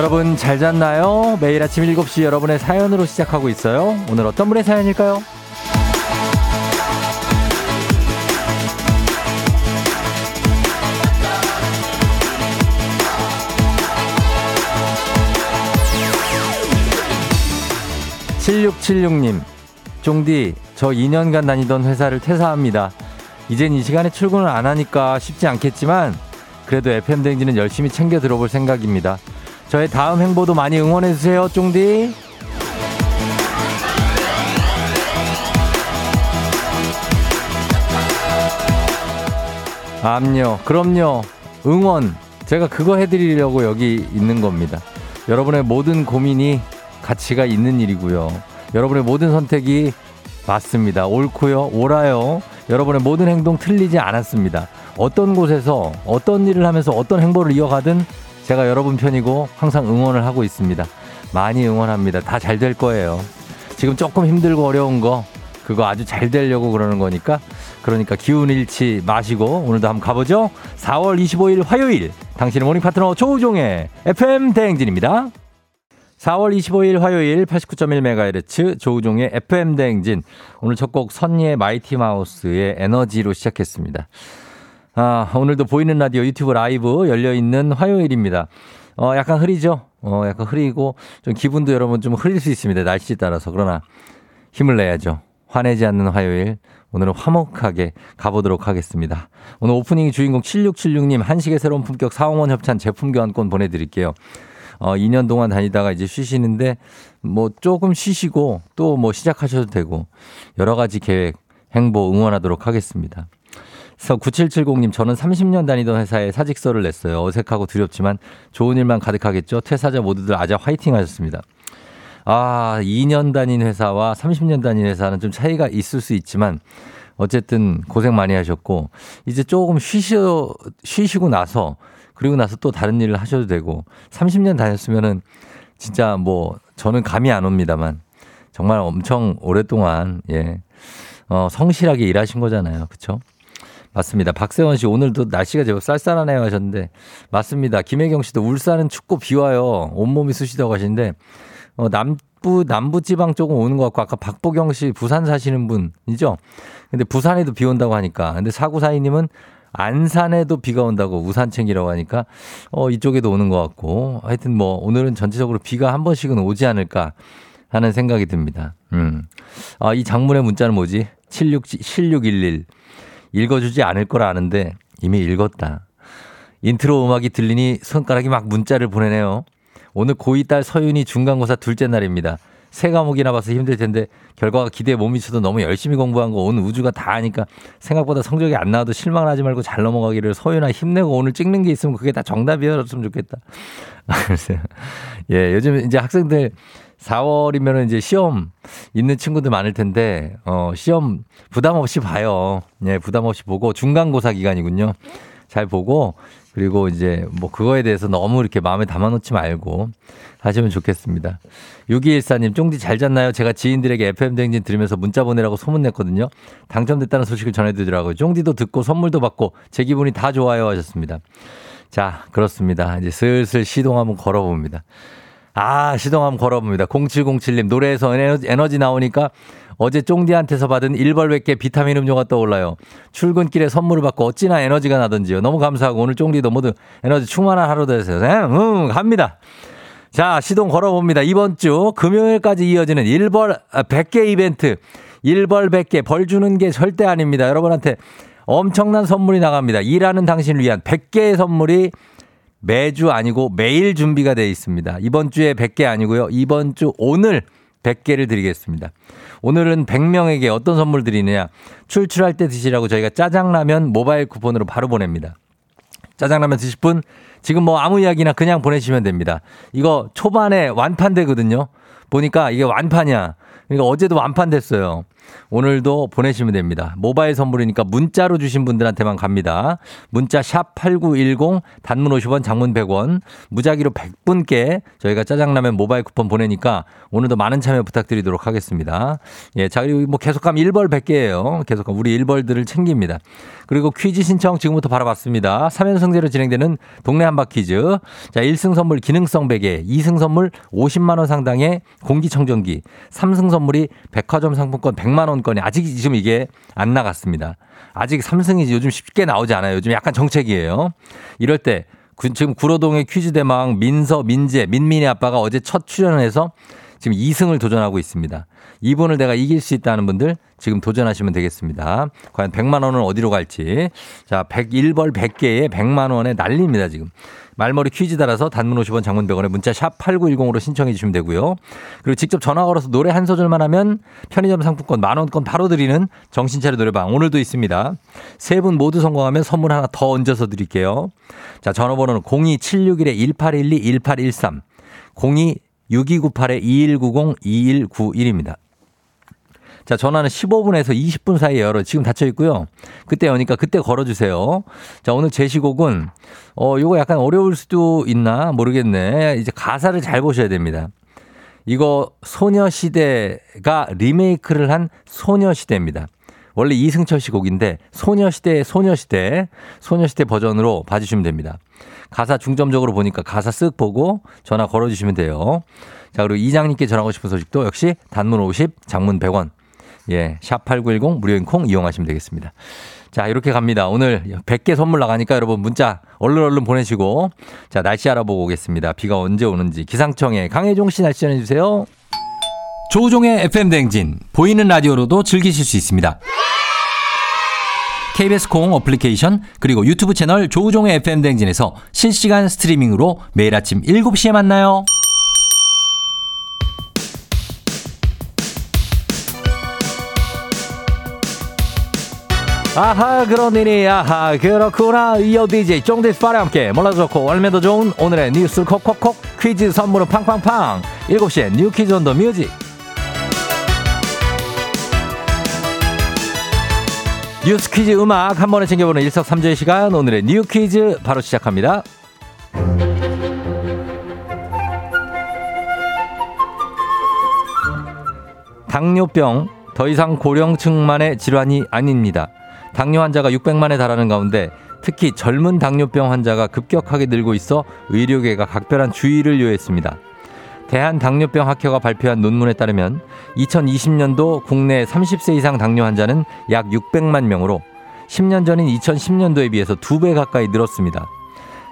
여러분 잘 잤나요? 매일 아침 7시 여러분의 사연으로 시작하고 있어요. 오늘 어떤 분의 사연일까요? 7676님, 쫑디, 저 2년간 다니던 회사를 퇴사합니다. 이젠 이 시간에 출근을 안 하니까 쉽지 않겠지만, 그래도 FM댕지는 열심히 챙겨 들어볼 생각입니다. 저의 다음 행보도 많이 응원해주세요, 쫑디. 암요, 그럼요. 응원. 제가 그거 해드리려고 여기 있는 겁니다. 여러분의 모든 고민이 가치가 있는 일이고요. 여러분의 모든 선택이 맞습니다. 옳고요. 옳아요. 여러분의 모든 행동 틀리지 않았습니다. 어떤 곳에서 어떤 일을 하면서 어떤 행보를 이어가든 제가 여러분 편이고 항상 응원을 하고 있습니다. 많이 응원합니다. 다 잘 될 거예요. 지금 조금 힘들고 어려운 거 그거 아주 잘 되려고 그러는 거니까 그러니까 기운 잃지 마시고 오늘도 한번 가보죠. 4월 25일 화요일 당신의 morning 파트너 조우종의 FM 대행진입니다. 4월 25일 화요일 89.1MHz 조우종의 FM 대행진. 오늘 첫 곡 선예와 마이티 마우스의 에너지로 시작했습니다. 아, 오늘도 보이는 라디오 유튜브 라이브 열려 있는 화요일입니다. 어, 약간 흐리죠? 어, 약간 흐리고 좀 기분도 여러분 좀 흐릴 수 있습니다. 날씨에 따라서. 그러나 힘을 내야죠. 화내지 않는 화요일. 오늘은 화목하게 가보도록 하겠습니다. 오늘 오프닝 주인공 7676님 한식의 새로운 품격 사옹원 협찬 제품 교환권 보내드릴게요. 어, 2년 동안 다니다가 이제 쉬시는데 뭐 조금 쉬시고 또 뭐 시작하셔도 되고 여러 가지 계획, 행보 응원하도록 하겠습니다. 그래서 9770님, 저는 30년 다니던 회사에 사직서를 냈어요. 어색하고 두렵지만 좋은 일만 가득하겠죠. 퇴사자 모두들 아자 화이팅 하셨습니다. 아, 2년 다닌 회사와 30년 다닌 회사는 좀 차이가 있을 수 있지만 어쨌든 고생 많이 하셨고 이제 조금 쉬셔, 쉬시고 나서 그리고 나서 또 다른 일을 하셔도 되고 30년 다녔으면은 진짜 뭐 저는 감이 안 옵니다만 정말 엄청 오랫동안 예. 어, 성실하게 일하신 거잖아요. 그쵸? 맞습니다. 박세원 씨 오늘도 날씨가 제법 쌀쌀하네요 하셨는데 맞습니다. 김혜경 씨도 울산은 춥고 비 와요. 온몸이 쑤시다고 하시는데 어, 남부 남부 지방 쪽은 오는 것 같고 아까 박보경 씨 부산 사시는 분이죠. 근데 부산에도 비 온다고 하니까 근데 사구사이님은 안산에도 비가 온다고 우산 챙기라고 하니까 어 이쪽에도 오는 것 같고 하여튼 뭐 오늘은 전체적으로 비가 한 번씩은 오지 않을까 하는 생각이 듭니다. 음. 아, 이 장문의 문자는 뭐지? 76, 7611. 읽어주지 않을 걸 아는데 이미 읽었다. 인트로 음악이 들리니 손가락이 막 문자를 보내네요. 오늘 고2 딸 서윤이 중간고사 둘째 날입니다. 세 과목이나 봐서 힘들 텐데 결과가 기대에 못 미쳐도 너무 열심히 공부한 거 온 우주가 다 아니까 생각보다 성적이 안 나와도 실망하지 말고 잘 넘어가기를 서윤아 힘내고 오늘 찍는 게 있으면 그게 다 정답이었으면 좋겠다. 예, 요즘 이제 학생들 4월이면 이제 시험 있는 친구들 많을 텐데, 어, 시험 부담 없이 봐요. 예, 부담 없이 보고 중간고사 기간이군요. 잘 보고, 그리고 이제 뭐 그거에 대해서 너무 이렇게 마음에 담아놓지 말고 하시면 좋겠습니다. 6214님, 쫑디 잘 잤나요? 제가 지인들에게 FM대행진 들으면서 문자 보내라고 소문냈거든요. 당첨됐다는 소식을 전해드리더라고요. 쫑디도 듣고 선물도 받고 제 기분이 다 좋아요 하셨습니다. 자, 그렇습니다. 이제 슬슬 시동 한번 걸어봅니다. 아, 시동 한번 걸어봅니다. 0707님, 노래에서 에너지, 에너지 나오니까 어제 쫑디한테서 받은 1벌 100개 비타민 음료가 떠올라요. 출근길에 선물을 받고 어찌나 에너지가 나던지요. 너무 감사하고 오늘 쫑디도 모두 에너지 충만한 하루 되세요. 응, 갑니다. 자, 시동 걸어봅니다. 이번 주 금요일까지 이어지는 1벌 100개 이벤트. 1벌 100개 벌 주는 게 절대 아닙니다. 여러분한테 엄청난 선물이 나갑니다. 일하는 당신을 위한 100개의 선물이 매주 아니고 매일 준비가 되어 있습니다. 이번 주에 100개 아니고요. 이번 주 오늘 100개를 드리겠습니다. 오늘은 100명에게 어떤 선물 드리느냐. 출출할 때 드시라고 저희가 짜장라면 모바일 쿠폰으로 바로 보냅니다. 짜장라면 드실 분 지금 뭐 아무 이야기나 그냥 보내시면 됩니다. 이거 초반에 완판되거든요. 보니까 이게 완판이야. 그러니까 어제도 완판됐어요. 오늘도 보내시면 됩니다. 모바일 선물이니까 문자로 주신 분들한테만 갑니다. 문자 샵 8910 단문 50원 장문 100원 무작위로 100분께 저희가 짜장라면 모바일 쿠폰 보내니까 오늘도 많은 참여 부탁드리도록 하겠습니다. 예, 자 그리고 뭐 계속하면 1벌 100개예요. 계속하면 우리 1벌들을 챙깁니다. 그리고 퀴즈 신청 지금부터 바라봤습니다. 3연승제로 진행되는 동네 한바 퀴즈. 자, 1승 선물 기능성 베개, 2승 선물 50만 원 상당의 공기청정기, 3승 선물이 백화점 상품권 100만 원권이 아직 지금 이게 안 나갔습니다. 아직 3승이 요즘 쉽게 나오지 않아요. 요즘 약간 정책이에요. 이럴 때 지금 구로동의 퀴즈 대망 민서, 민재, 민민이 아빠가 어제 첫 출연을 해서 지금 2승을 도전하고 있습니다. 이분을 내가 이길 수 있다는 분들 지금 도전하시면 되겠습니다. 과연 100만 원은 어디로 갈지. 자, 101벌 100개에 100만 원에 난립니다, 지금. 말머리 퀴즈 달아서 단문 50원 장문 100원에 문자 샵 8910으로 신청해 주시면 되고요. 그리고 직접 전화 걸어서 노래 한 소절만 하면 편의점 상품권 만 원권 바로 드리는 정신차려 노래방 오늘도 있습니다. 세 분 모두 성공하면 선물 하나 더 얹어서 드릴게요. 자, 전화번호는 02761-1812 1813 02 6298-2190-2191입니다. 자, 전화는 15분에서 20분 사이에 열어 지금 닫혀 있고요. 그때 여니까 그때 걸어 주세요. 자, 오늘 제시곡은, 어, 요거 약간 어려울 수도 있나 모르겠네. 이제 가사를 잘 보셔야 됩니다. 이거 소녀시대가 리메이크를 한 소녀시대입니다. 원래 이승철 씨 곡인데 소녀시대 소녀시대 소녀시대 버전으로 봐주시면 됩니다. 가사 중점적으로 보니까 가사 쓱 보고 전화 걸어주시면 돼요. 자, 그리고 이장님께 전하고 싶은 소식도 역시 단문 50, 장문 100원. 예, 샵8910 무료인 콩 이용하시면 되겠습니다. 자, 이렇게 갑니다. 오늘 100개 선물 나가니까 여러분 문자 얼른 얼른 보내시고 자, 날씨 알아보고 오겠습니다. 비가 언제 오는지 기상청에 강혜종 씨 날씨 전해주세요. 조우종의 FM 댕진 보이는 라디오로도 즐기실 수 있습니다. KBS 콩 어플리케이션 그리고 유튜브 채널 조우종의 FM 댕진에서 실시간 스트리밍으로 매일 아침 7시에 만나요. 아하 그런 일이 아하 그렇구나 이어 DJ 쫑디스파와 함께 몰라도 좋고 알면 더 좋은 오늘의 뉴스 콕콕콕 퀴즈 선물은 팡팡팡 7시에 뉴 퀴즈 온 더 뮤직 뉴스 퀴즈 음악 한 번에 챙겨보는 일석삼조의 시간 오늘의 뉴 퀴즈 바로 시작합니다. 당뇨병 더 이상 고령층만의 질환이 아닙니다. 당뇨 환자가 600만에 달하는 가운데 특히 젊은 당뇨병 환자가 급격하게 늘고 있어 의료계가 각별한 주의를 요했습니다. 대한당뇨병 학회가 발표한 논문에 따르면 2020년도 국내 30세 이상 당뇨 환자는 약 600만 명으로 10년 전인 2010년도에 비해서 2배 가까이 늘었습니다.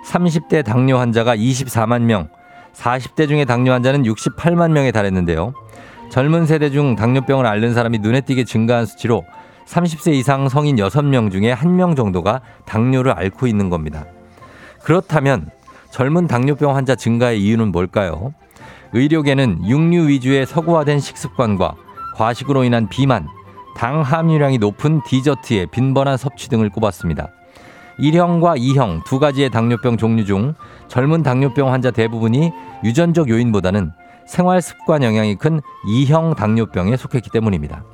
30대 당뇨 환자가 24만 명, 40대 중에 당뇨 환자는 68만 명에 달했는데요. 젊은 세대 중 당뇨병을 앓는 사람이 눈에 띄게 증가한 수치로 30세 이상 성인 6명 중에 1명 정도가 당뇨를 앓고 있는 겁니다. 그렇다면 젊은 당뇨병 환자 증가의 이유는 뭘까요? 의료계는 육류 위주의 서구화된 식습관과 과식으로 인한 비만, 당 함유량이 높은 디저트의 빈번한 섭취 등을 꼽았습니다. 1형과 2형 두 가지의 당뇨병 종류 중 젊은 당뇨병 환자 대부분이 유전적 요인보다는 생활 습관 영향이 큰 2형 당뇨병에 속했기 때문입니다.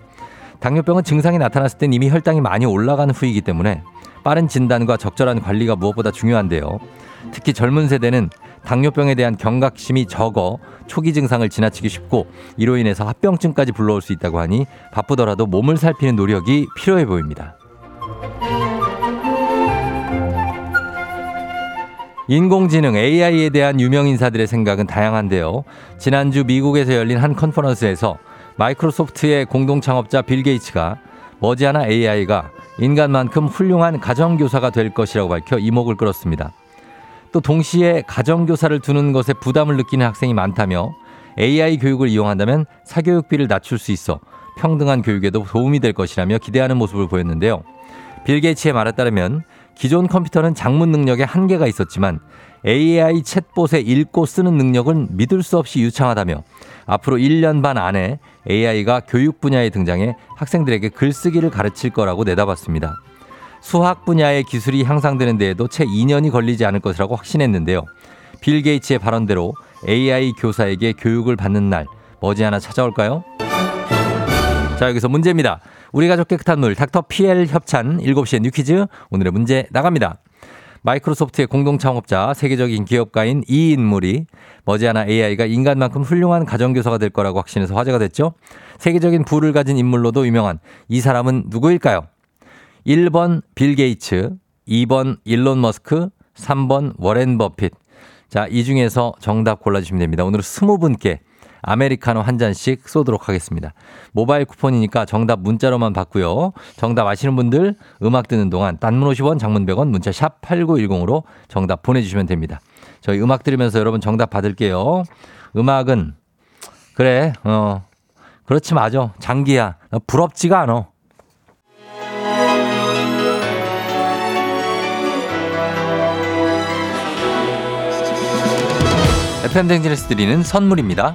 당뇨병은 증상이 나타났을 땐 이미 혈당이 많이 올라간 후이기 때문에 빠른 진단과 적절한 관리가 무엇보다 중요한데요. 특히 젊은 세대는 당뇨병에 대한 경각심이 적어 초기 증상을 지나치기 쉽고 이로 인해서 합병증까지 불러올 수 있다고 하니 바쁘더라도 몸을 살피는 노력이 필요해 보입니다. 인공지능 AI에 대한 유명 인사들의 생각은 다양한데요. 지난주 미국에서 열린 한 컨퍼런스에서 마이크로소프트의 공동 창업자 빌 게이츠가 머지않아 AI가 인간만큼 훌륭한 가정교사가 될 것이라고 밝혀 이목을 끌었습니다. 또 동시에 가정교사를 두는 것에 부담을 느끼는 학생이 많다며 AI 교육을 이용한다면 사교육비를 낮출 수 있어 평등한 교육에도 도움이 될 것이라며 기대하는 모습을 보였는데요. 빌 게이츠의 말에 따르면 기존 컴퓨터는 장문 능력에 한계가 있었지만 AI 챗봇의 읽고 쓰는 능력은 믿을 수 없이 유창하다며 앞으로 1년 반 안에 AI가 교육 분야에 등장해 학생들에게 글쓰기를 가르칠 거라고 내다봤습니다. 수학 분야의 기술이 향상되는 데에도 채 2년이 걸리지 않을 것이라고 확신했는데요. 빌 게이츠의 발언대로 AI 교사에게 교육을 받는 날 머지않아 찾아올까요? 자, 여기서 문제입니다. 우리 가족 깨끗한 물 닥터 PL 협찬 7시에 뉴 퀴즈 오늘의 문제 나갑니다. 마이크로소프트의 공동 창업자 세계적인 기업가인 이 인물이 머지않아 AI가 인간만큼 훌륭한 가정교사가 될 거라고 확신해서 화제가 됐죠. 세계적인 부를 가진 인물로도 유명한 이 사람은 누구일까요? 1번 빌 게이츠, 2번 일론 머스크, 3번 워렌 버핏. 자, 이 중에서 정답 골라주시면 됩니다. 오늘 20분께 아메리카노 한 잔씩 쏘도록 하겠습니다. 모바일 쿠폰이니까 정답 문자로만 받고요. 정답 아시는 분들 음악 듣는 동안 단문 50원, 장문 100원, 문자 샵 8910으로 정답 보내주시면 됩니다. 저희 음악 들으면서 여러분 정답 받을게요. 음악은 그래, 어, 그렇지 맞아. 장기야. 부럽지가 않아. FM댕진에서 드리는 선물입니다.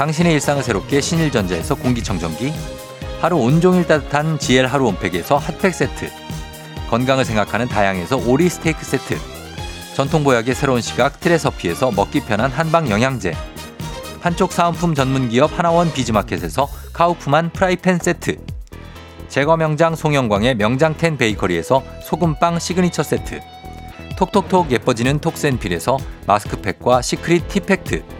당신의 일상을 새롭게 신일전자에서 공기청정기 하루 온종일 따뜻한 GL 하루 온팩에서 핫팩 세트 건강을 생각하는 다향에서 오리 스테이크 세트 전통보약의 새로운 시각 트레서피에서 먹기 편한 한방 영양제 한쪽 사은품 전문기업 하나원 비즈마켓에서 카우프만 프라이팬 세트 제과 명장 송영광의 명장텐 베이커리에서 소금빵 시그니처 세트 톡톡톡 예뻐지는 톡센필에서 마스크팩과 시크릿 티팩트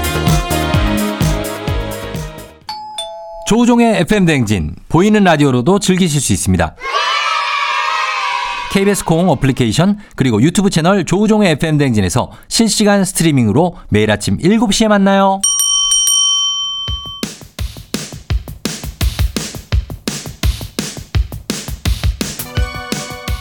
조우종의 FM 댕진 보이는 라디오로도 즐기실 수 있습니다. KBS 콩 어플리케이션 그리고 유튜브 채널 조우종의 FM 댕진에서 실시간 스트리밍으로 매일 아침 7시에 만나요.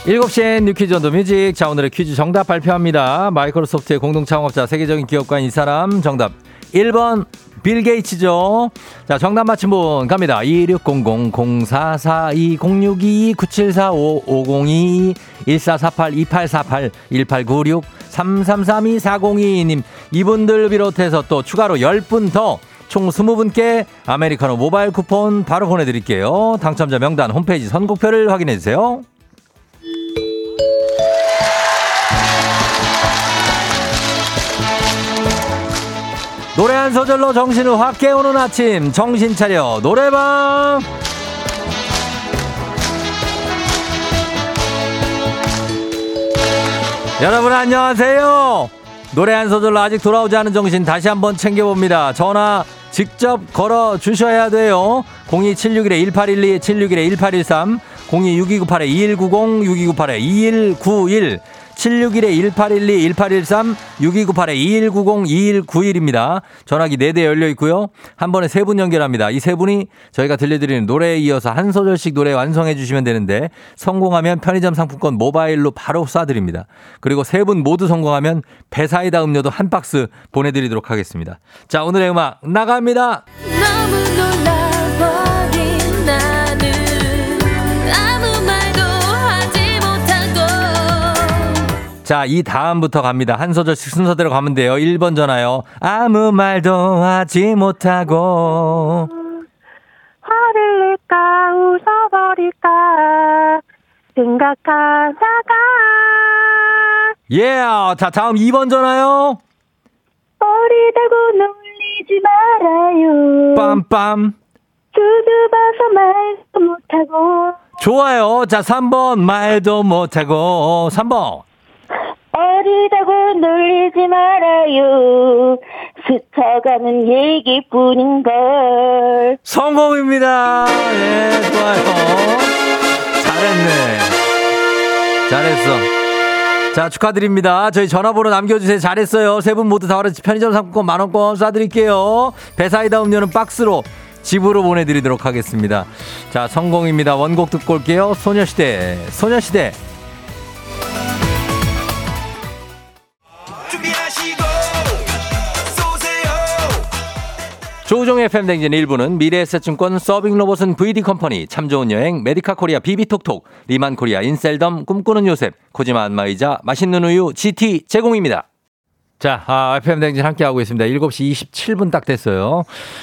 7시엔 뉴 퀴즈 온 더 뮤직. 자, 오늘의 퀴즈 정답 발표합니다. 마이크로소프트의 공동 창업자, 세계적인 기업가인 이 사람 정답 1번 빌 게이츠죠. 자, 정답 맞힌 분 갑니다. 2600-0442-0622-9745-5022-1448-2848-1896-3332-4022님 이분들 비롯해서 또 추가로 10분 더 총 20분께 아메리카노 모바일 쿠폰 바로 보내드릴게요. 당첨자 명단 홈페이지 선곡표를 확인해주세요. 노래 한 소절로 정신을 확 깨우는 아침. 정신 차려. 노래방. 여러분 안녕하세요. 노래 한 소절로 아직 돌아오지 않은 정신 다시 한번 챙겨봅니다. 전화 직접 걸어 주셔야 돼요. 02761-1812 761-1813 026298-2190 6298-2191 761-1812, 1813, 6298-2190, 2191입니다. 전화기 4대 열려 있고요. 한 번에 세분 연결합니다. 이 세 분이 저희가 들려드리는 노래에 이어서 한 소절씩 노래 완성해 주시면 되는데 성공하면 편의점 상품권 모바일로 바로 쏴드립니다. 그리고 세 분 모두 성공하면 배사이다 음료도 한 박스 보내드리도록 하겠습니다. 자, 오늘의 음악 나갑니다. 자, 이 다음부터 갑니다. 한 소절씩 순서대로 가면 돼요. 1번 전화요. 아무 말도 하지 못하고. 화를 낼까, 웃어버릴까, 생각하다가. 예, yeah. 자, 다음 2번 전화요. 어리다고 놀리지 말아요. 빰빰. 수줍어서 말도 못하고. 좋아요. 자, 3번 말도 못하고. 3번. 어리다고 놀리지 말아요. 스쳐가는 얘기뿐인걸. 성공입니다. 예, 좋아요. 잘했네. 잘했어. 자, 축하드립니다. 저희 전화번호 남겨주세요. 잘했어요. 세 분 모두 다 어른 편의점 상품권 만원권 쏴드릴게요. 배사이다 음료는 박스로 집으로 보내드리도록 하겠습니다. 자, 성공입니다. 원곡 듣고 올게요. 소녀시대, 소녀시대. 조우종의 FM댕진 1부는 미래에셋증권 서빙로봇은 VD컴퍼니 참 좋은 여행 메디카 코리아 비비톡톡 리만 코리아 인셀덤 꿈꾸는 요셉 코지마 안마의자 맛있는 우유 GT 제공입니다. 자, 아, FM댕진 함께하고 있습니다. 7시 27분 딱 됐어요.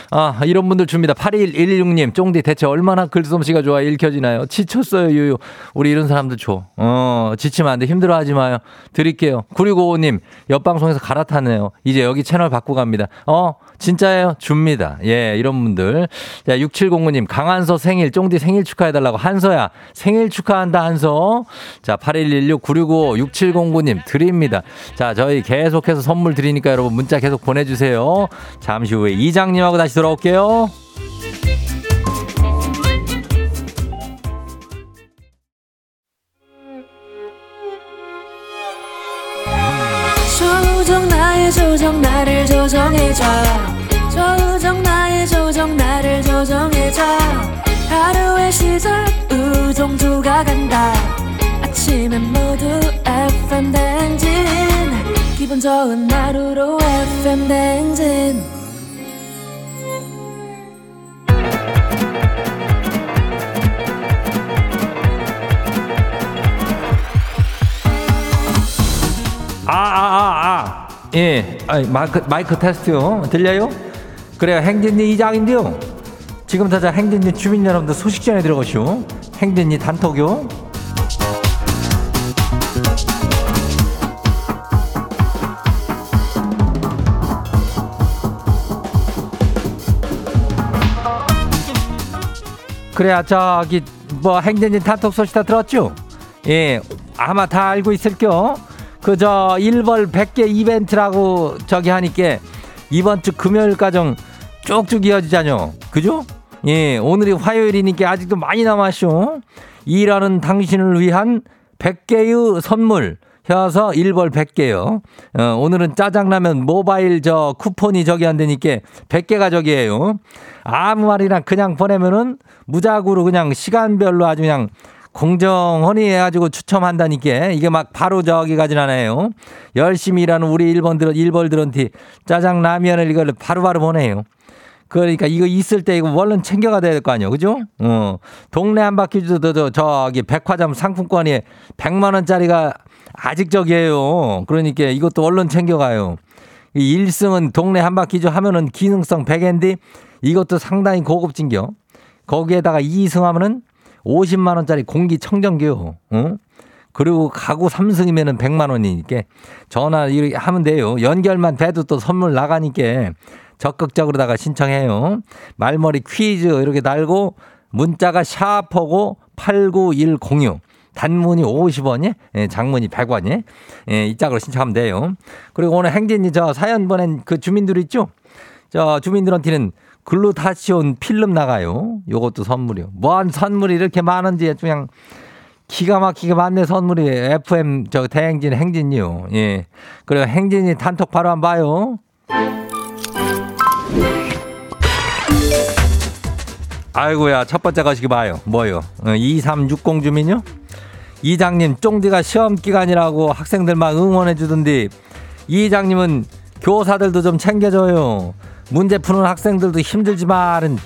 아, 이런 분들 줍니다. 8116님, 쫑디 대체 얼마나 글솜씨가 좋아 읽혀지나요? 지쳤어요, 유유. 우리 이런 사람들 줘. 어, 지치면 안 돼. 힘들어 하지 마요. 드릴게요. 9655님, 옆방송에서 갈아타네요. 이제 여기 채널 바꾸고 갑니다. 어, 진짜예요? 줍니다. 예, 이런 분들. 자, 6709님, 강한서 생일, 쫑디 생일 축하해달라고. 한서야, 생일 축하한다, 한서. 자, 8116, 9655, 6709님, 드립니다. 자, 저희 계속해서 선물 드리니까 여러분 문자 계속 보내주세요. 잠시 후에 이장님하고 다시 돌아올게요. 조정 나의 조정 나를 조정해줘 조정 나의 조정 나를 조정해줘 하루의 시절 우정조가 간다 아침엔 모두 FM 댕진 기분 좋은 하루로 FM 댕진 아, 아, 아, 아. 예. 아, 마이크, 마이크 테스트요. 들려요? 그래요. 행진이 이장인데요. 지금부터 자 행진이 주민 여러분들 소식 전해 들어가시오. 행진이 단톡요. 그래야 저기 뭐 행진이 단톡 소식 다 들었죠? 예, 아마 다 알고 있을겨. 그저 1벌 100개 이벤트라고 저기 하니까 이번 주 금요일까지 쭉쭉 이어지자뇨. 그죠? 예, 오늘이 화요일이니까 아직도 많이 남았쇼. 일하는 당신을 위한 100개의 선물. 혀서 1벌 100개요. 어, 오늘은 짜장라면 모바일 저 쿠폰이 저기 안 되니까 100개가 저기에요. 아무 말이나 그냥 보내면은 무작으로 그냥 시간별로 아주 그냥 공정헌이 해가지고 추첨한다니까 이게 막 바로 저기 가진 않아요. 열심히 일하는 우리 일본들은 일벌들한테 짜장 라면을 이걸 바로바로 보내요. 그러니까 이거 있을 때 이거 얼른 챙겨가 될거 아니에요. 그죠? 어. 동네 한 바퀴 도 저기 백화점 상품권이 100만 원짜리가 아직 저기에요. 그러니까 이것도 얼른 챙겨가요. 1승은 동네 한 바퀴 하면은 기능성 100엔디 이것도 상당히 고급진겨. 거기에다가 2승 하면은 50만 원짜리 공기 청정기요. 어? 그리고 가구 3승이면은 100만 원이니까 전화 하면 돼요. 연결만 돼도 또 선물 나가니까 적극적으로다가 신청해요. 말머리 퀴즈 이렇게 달고 문자가 샤퍼고 89106. 단문이 50원이, 예, 장문이 100원이, 예, 이 짝으로 신청하면 돼요. 그리고 오늘 행진이 저 사연 보낸 그 주민들 있죠? 저 주민들한테는 글루타치온 필름 나가요. 요것도 선물이요. 뭔 선물이 이렇게 많은지 그냥 기가 막히게 많네 선물이 FM 저 대행진 행진이요. 예. 그리고 행진이 단톡 바로 한번 봐요. 아이고야 첫 번째 가시기 봐요. 뭐요? 어, 2360 주민요? 이장님 쫑디가 시험 기간이라고 학생들 막 응원해 주던데 이장님은 교사들도 좀 챙겨줘요. 문제 푸는 학생들도 힘들지만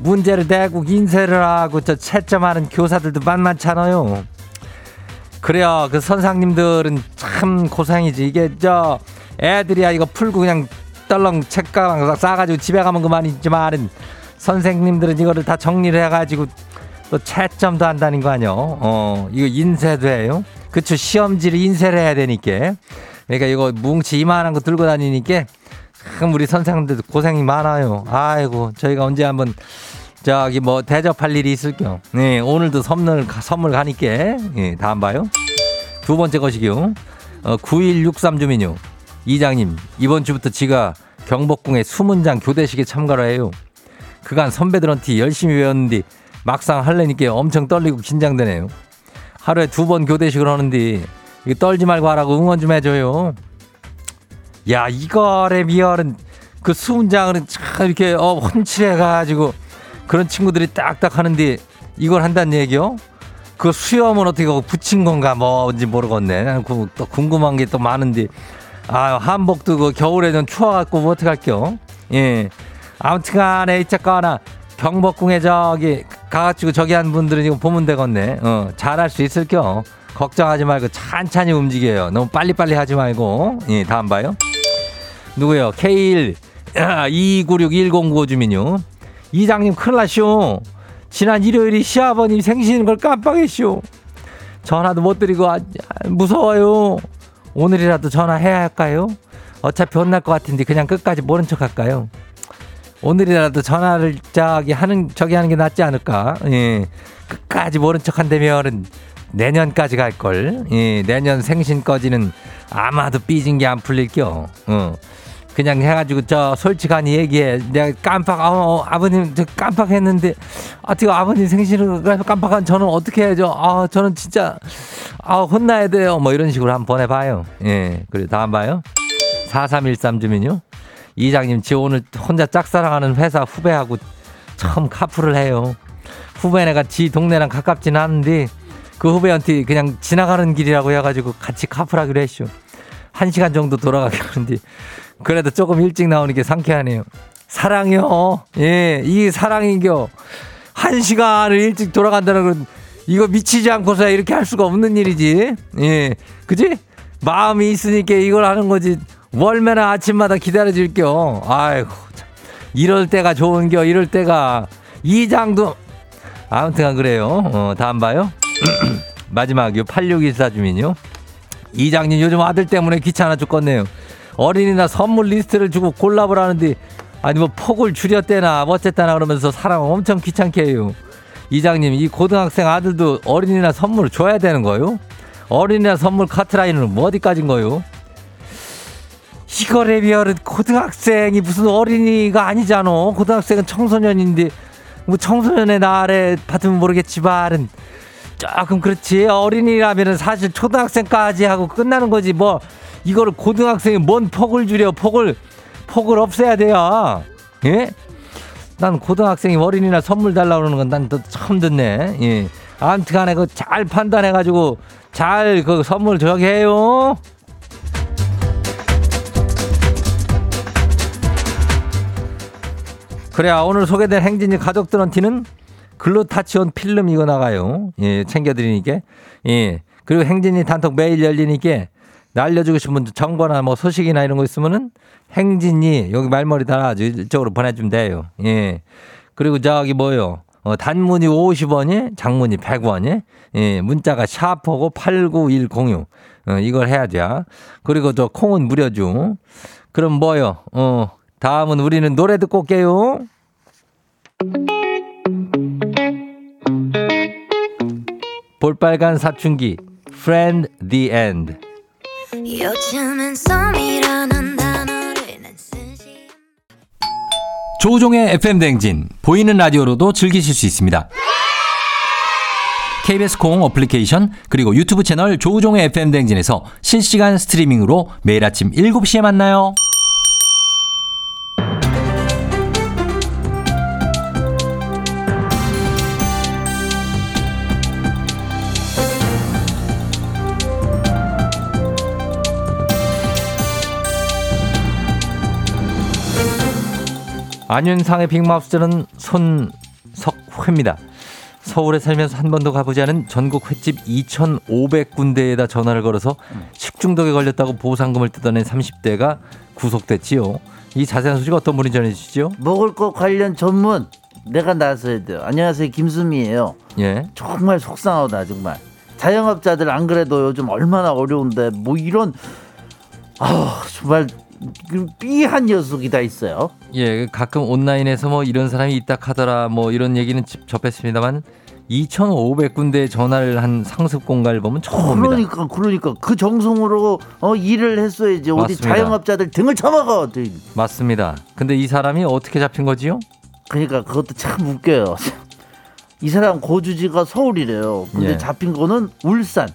문제를 내고 인쇄를 하고 저 채점하는 교사들도 만만찮아요. 그래요. 그 선생님들은 참 고생이지. 이게 저 애들이야 이거 풀고 그냥 떨렁 책가방 싸가지고 집에 가면 그만이지만 선생님들은 이거를 다 정리를 해가지고 또 채점도 한다는 거 아니요. 어, 이거 인쇄도 해요. 그쵸. 시험지를 인쇄를 해야 되니까. 그러니까 이거 뭉치 이만한 거 들고 다니니까 참 우리 선생님들도 고생이 많아요. 아이고, 저희가 언제 한번 저기 뭐 대접할 일이 있을게요. 네, 오늘도 선물, 선물 가니까. 예, 다음 봐요. 두 번째 것이기요. 어, 9163 주민요. 이장님, 이번 주부터 지가 경복궁에 수문장 교대식에 참가를 해요. 그간 선배들한테 열심히 외웠는데 막상 할래니까 엄청 떨리고 긴장되네요. 하루에 두 번 교대식을 하는데 떨지 말고 하라고 응원 좀 해줘요. 야, 이거래 미열은 그 수문장은 참 이렇게 어, 혼칠해가지고 그런 친구들이 딱딱 하는데 이걸 한다는 얘기요? 그 수염은 어떻게 하고 붙인 건가 뭔지 모르겠네. 또 궁금한 게 또 많은데. 아, 한복도 그 겨울에는 추워갖고 뭐 어떡할게요. 예. 아무튼 간에 이짝거나 경복궁에 저기 가가지고 저기 한 분들은 이거 보면 되겠네. 어, 잘할 수 있을 겨. 걱정하지 말고 찬찬히 움직여요. 너무 빨리빨리 하지 말고. 예, 다음 봐요. 누구요? K1 2961095 주민요. 이장님 큰일 나쇼. 지난 일요일이 시아버님 생신인 걸 깜빡했쇼. 전화도 못 드리고 아, 아, 무서워요. 오늘이라도 전화해야 할까요? 어차피 혼날 것 같은데 그냥 끝까지 모른 척 할까요? 오늘이라도 전화를 저기 하는 저기 하는 게 낫지 않을까? 예. 끝까지 모른 척 한다면은 내년까지 갈 걸. 예. 내년 생신까지는 아마도 삐진 게 안 풀릴겨. 어. 그냥 해가지고 저 솔직하니 얘기해. 내가 깜빡 어, 어, 아버님 저 깜빡했는데 어떻게 아버님 생신을 깜빡한 저는 어떻게 해야죠? 아 저는 진짜 아 혼나야 돼요. 뭐 이런 식으로 한번 보내봐요. 예. 그리고 다음 봐요. 4313 주민요. 이장님, 지 오늘 혼자 짝사랑하는 회사 후배하고 처음 카풀을 해요. 후배네가 지 동네랑 가깝진 않은데 그 후배한테 그냥 지나가는 길이라고 해가지고 같이 카풀하기로 했쇼. 한 시간 정도 돌아가게 하는데 그래도 조금 일찍 나오는 게 상쾌하네요. 사랑이요. 예, 이 사랑이겨. 한 시간을 일찍 돌아간다는 건 이거 미치지 않고서 이렇게 할 수가 없는 일이지. 예, 그지? 마음이 있으니까 이걸 하는 거지. 월매나 아침마다 기다려줄게요. 아이고, 참. 이럴 때가 좋은겨, 이럴 때가. 이장도, 아무튼 그래요. 어, 다음 봐요. 마지막이요. 8614 주민요. 이장님 요즘 아들 때문에 귀찮아 죽겠네요. 어린이나 선물 리스트를 주고 골라보라는데, 아니 뭐 폭을 줄였대나 어쨌다나 그러면서 사람 엄청 귀찮게 해요. 이장님, 이 고등학생 아들도 어린이나 선물을 줘야 되는 거요? 어린이나 선물 카트라인은 뭐 어디까지인 거요? 이거래 비하는 고등학생이 무슨 어린이가 아니잖아. 고등학생은 청소년인데 뭐 청소년의 날에 받으면 모르겠지만 조금 그렇지 어린이라면은 사실 초등학생까지 하고 끝나는 거지 뭐 이거를 고등학생이 뭔 폭을 줄여 폭을 폭을 없애야 돼요. 예? 난 고등학생이 어린이나 선물 달라고 그러는 건 난 또 처음 듣네. 예. 아무튼 간에 그 잘 판단해 가지고 잘 그 선물 저기 해요. 그래야 오늘 소개된 행진이 가족들한테는 글루타치온 필름 이거 나가요. 예, 챙겨드리니까. 예. 그리고 행진이 단톡 매일 열리니까 날려주고 싶은 정보나 뭐 소식이나 이런 거 있으면은 행진이 여기 말머리 달아가지고 이쪽으로 보내주면 돼요. 예. 그리고 저기 뭐요. 어, 단문이 50원이, 장문이 100원이, 예, 문자가 샤프고 89106. 어, 이걸 해야죠. 그리고 저 콩은 무료죠. 그럼 뭐요? 어, 다음은 우리는 노래 듣고 올게요. 볼빨간 사춘기, Friend the End. 조종의 FM 댕진 보이는 라디오로도 즐기실 수 있습니다. KBS 공 어플리케이션 그리고 유튜브 채널 조종의 FM 댕진에서 실시간 스트리밍으로 매일 아침 7시에 만나요. 안윤상의 빅마우스는 손석회입니다. 서울에 살면서 한 번도 가보지 않은 전국 횟집 2,500군데에다 전화를 걸어서 식중독에 걸렸다고 보상금을 뜯어낸 30대가 구속됐지요. 이 자세한 소식 어떤 분이 전해주시죠? 먹을 것 관련 전문 내가 나서야 돼요. 안녕하세요 김수미예요. 예. 정말 속상하다 정말. 자영업자들 안 그래도 요즘 얼마나 어려운데 뭐 이런 아 정말 그 삐한 녀석이 다 있어요. 예, 가끔 온라인에서 뭐 이런 사람이 있다 하더라 뭐 이런 얘기는 집- 접했습니다만 2,500군데 전화를 한 상습 공갈범은 처음 봅니다. 그러니까 그러니까 그 정성으로 어, 일을 했어야지 어디 맞습니다. 자영업자들 등을 쳐먹어. 맞습니다. 근데 이 사람이 어떻게 잡힌 거지요? 그러니까 그것도 참 웃겨요. 이 사람 고주지가 서울이래요. 근데 예. 잡힌 거는 울산.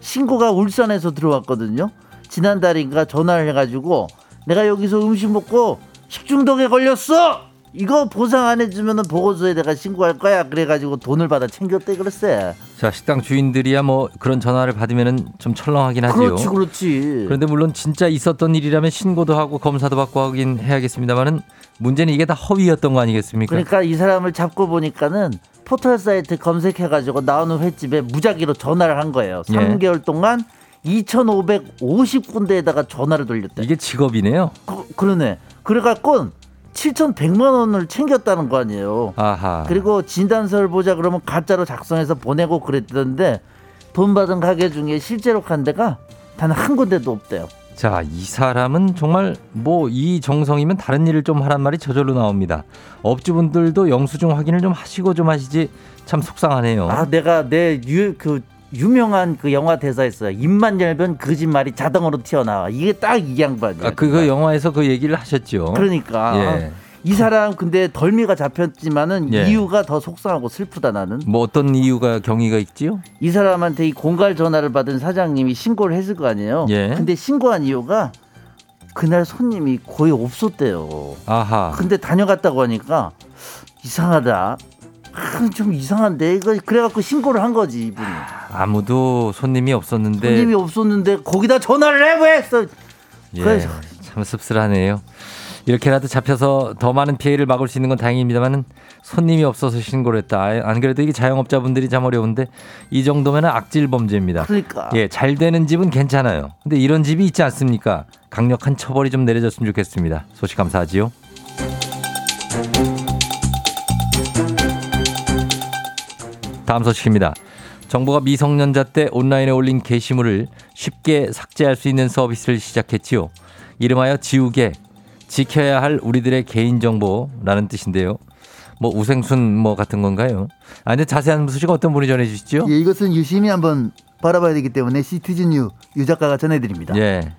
신고가 울산에서 들어왔거든요. 지난달인가 전화를 해가지고 내가 여기서 음식 먹고 식중독에 걸렸어. 이거 보상 안 해주면은 보고서에 내가 신고할 거야. 그래가지고 돈을 받아 챙겼대 그랬어. 자, 식당 주인들이야 뭐 그런 전화를 받으면은 좀 철렁하긴 하지요. 그렇지, 그렇지. 그런데 물론 진짜 있었던 일이라면 신고도 하고 검사도 받고 하긴 해야겠습니다만은 문제는 이게 다 허위였던 거 아니겠습니까? 그러니까 이 사람을 잡고 보니까는 포털 사이트 검색해가지고 나오는 횟집에 무작위로 전화를 한 거예요. 예. 3개월 동안 2,550군데에다가 전화를 돌렸대. 이게 직업이네요. 그, 그러네. 그래갖고 7,100만 원을 챙겼다는 거 아니에요. 아하. 그리고 진단서를 보자 그러면 가짜로 작성해서 보내고 그랬던데 돈 받은 가게 중에 실제로 간 데가 단 한 군데도 없대요. 자, 이 사람은 정말 뭐 이 정성이면 다른 일을 좀 하란 말이 저절로 나옵니다. 업주분들도 영수증 확인을 좀 하시고 좀 하시지 참 속상하네요. 아, 내가 내 유 그 유명한 그 영화 대사 있어요. 입만 열면 거짓말이 자동으로 튀어나와. 이게 딱 이 양반이야. 아, 그, 그 영화에서 그 얘기를 하셨죠. 그러니까 예. 이 사람 근데 덜미가 잡혔지만은 예. 이유가 더 속상하고 슬프다 나는. 뭐 어떤 이유가 경위가 있지요? 이 사람한테 이 공갈 전화를 받은 사장님이 신고를 했을 거 아니에요. 예. 근데 신고한 이유가 그날 손님이 거의 없었대요. 아하. 근데 다녀갔다고 하니까 이상하다. 아, 좀 이상한데 이거 그래갖고 신고를 한 거지 이분이. 아무도 손님이 없었는데 손님이 없었는데 거기다 전화를 해 왜? 했어. 예, 그래서- 참 씁쓸하네요. 이렇게라도 잡혀서 더 많은 피해를 막을 수 있는 건 다행입니다만은 손님이 없어서 신고를 했다. 아, 안 그래도 이게 자영업자분들이 참 어려운데 이 정도면 악질 범죄입니다. 그러니까. 예, 잘 되는 집은 괜찮아요. 근데 이런 집이 있지 않습니까? 강력한 처벌이 좀 내려졌으면 좋겠습니다. 소식 감사하지요. 다음 소식입니다. 정부가 미성년자 때 온라인에 올린 게시물을 쉽게 삭제할 수 있는 서비스를 시작했지요. 이름하여 지우개, 지켜야 할 우리들의 개인정보라는 뜻인데요. 뭐 우생순 뭐 같은 건가요? 아, 근데 자세한 소식 어떤 분이 전해주시죠? 예, 이것은 유심히 한번 바라봐야 되기 때문에 시티즌유 유 작가가 전해드립니다. 예.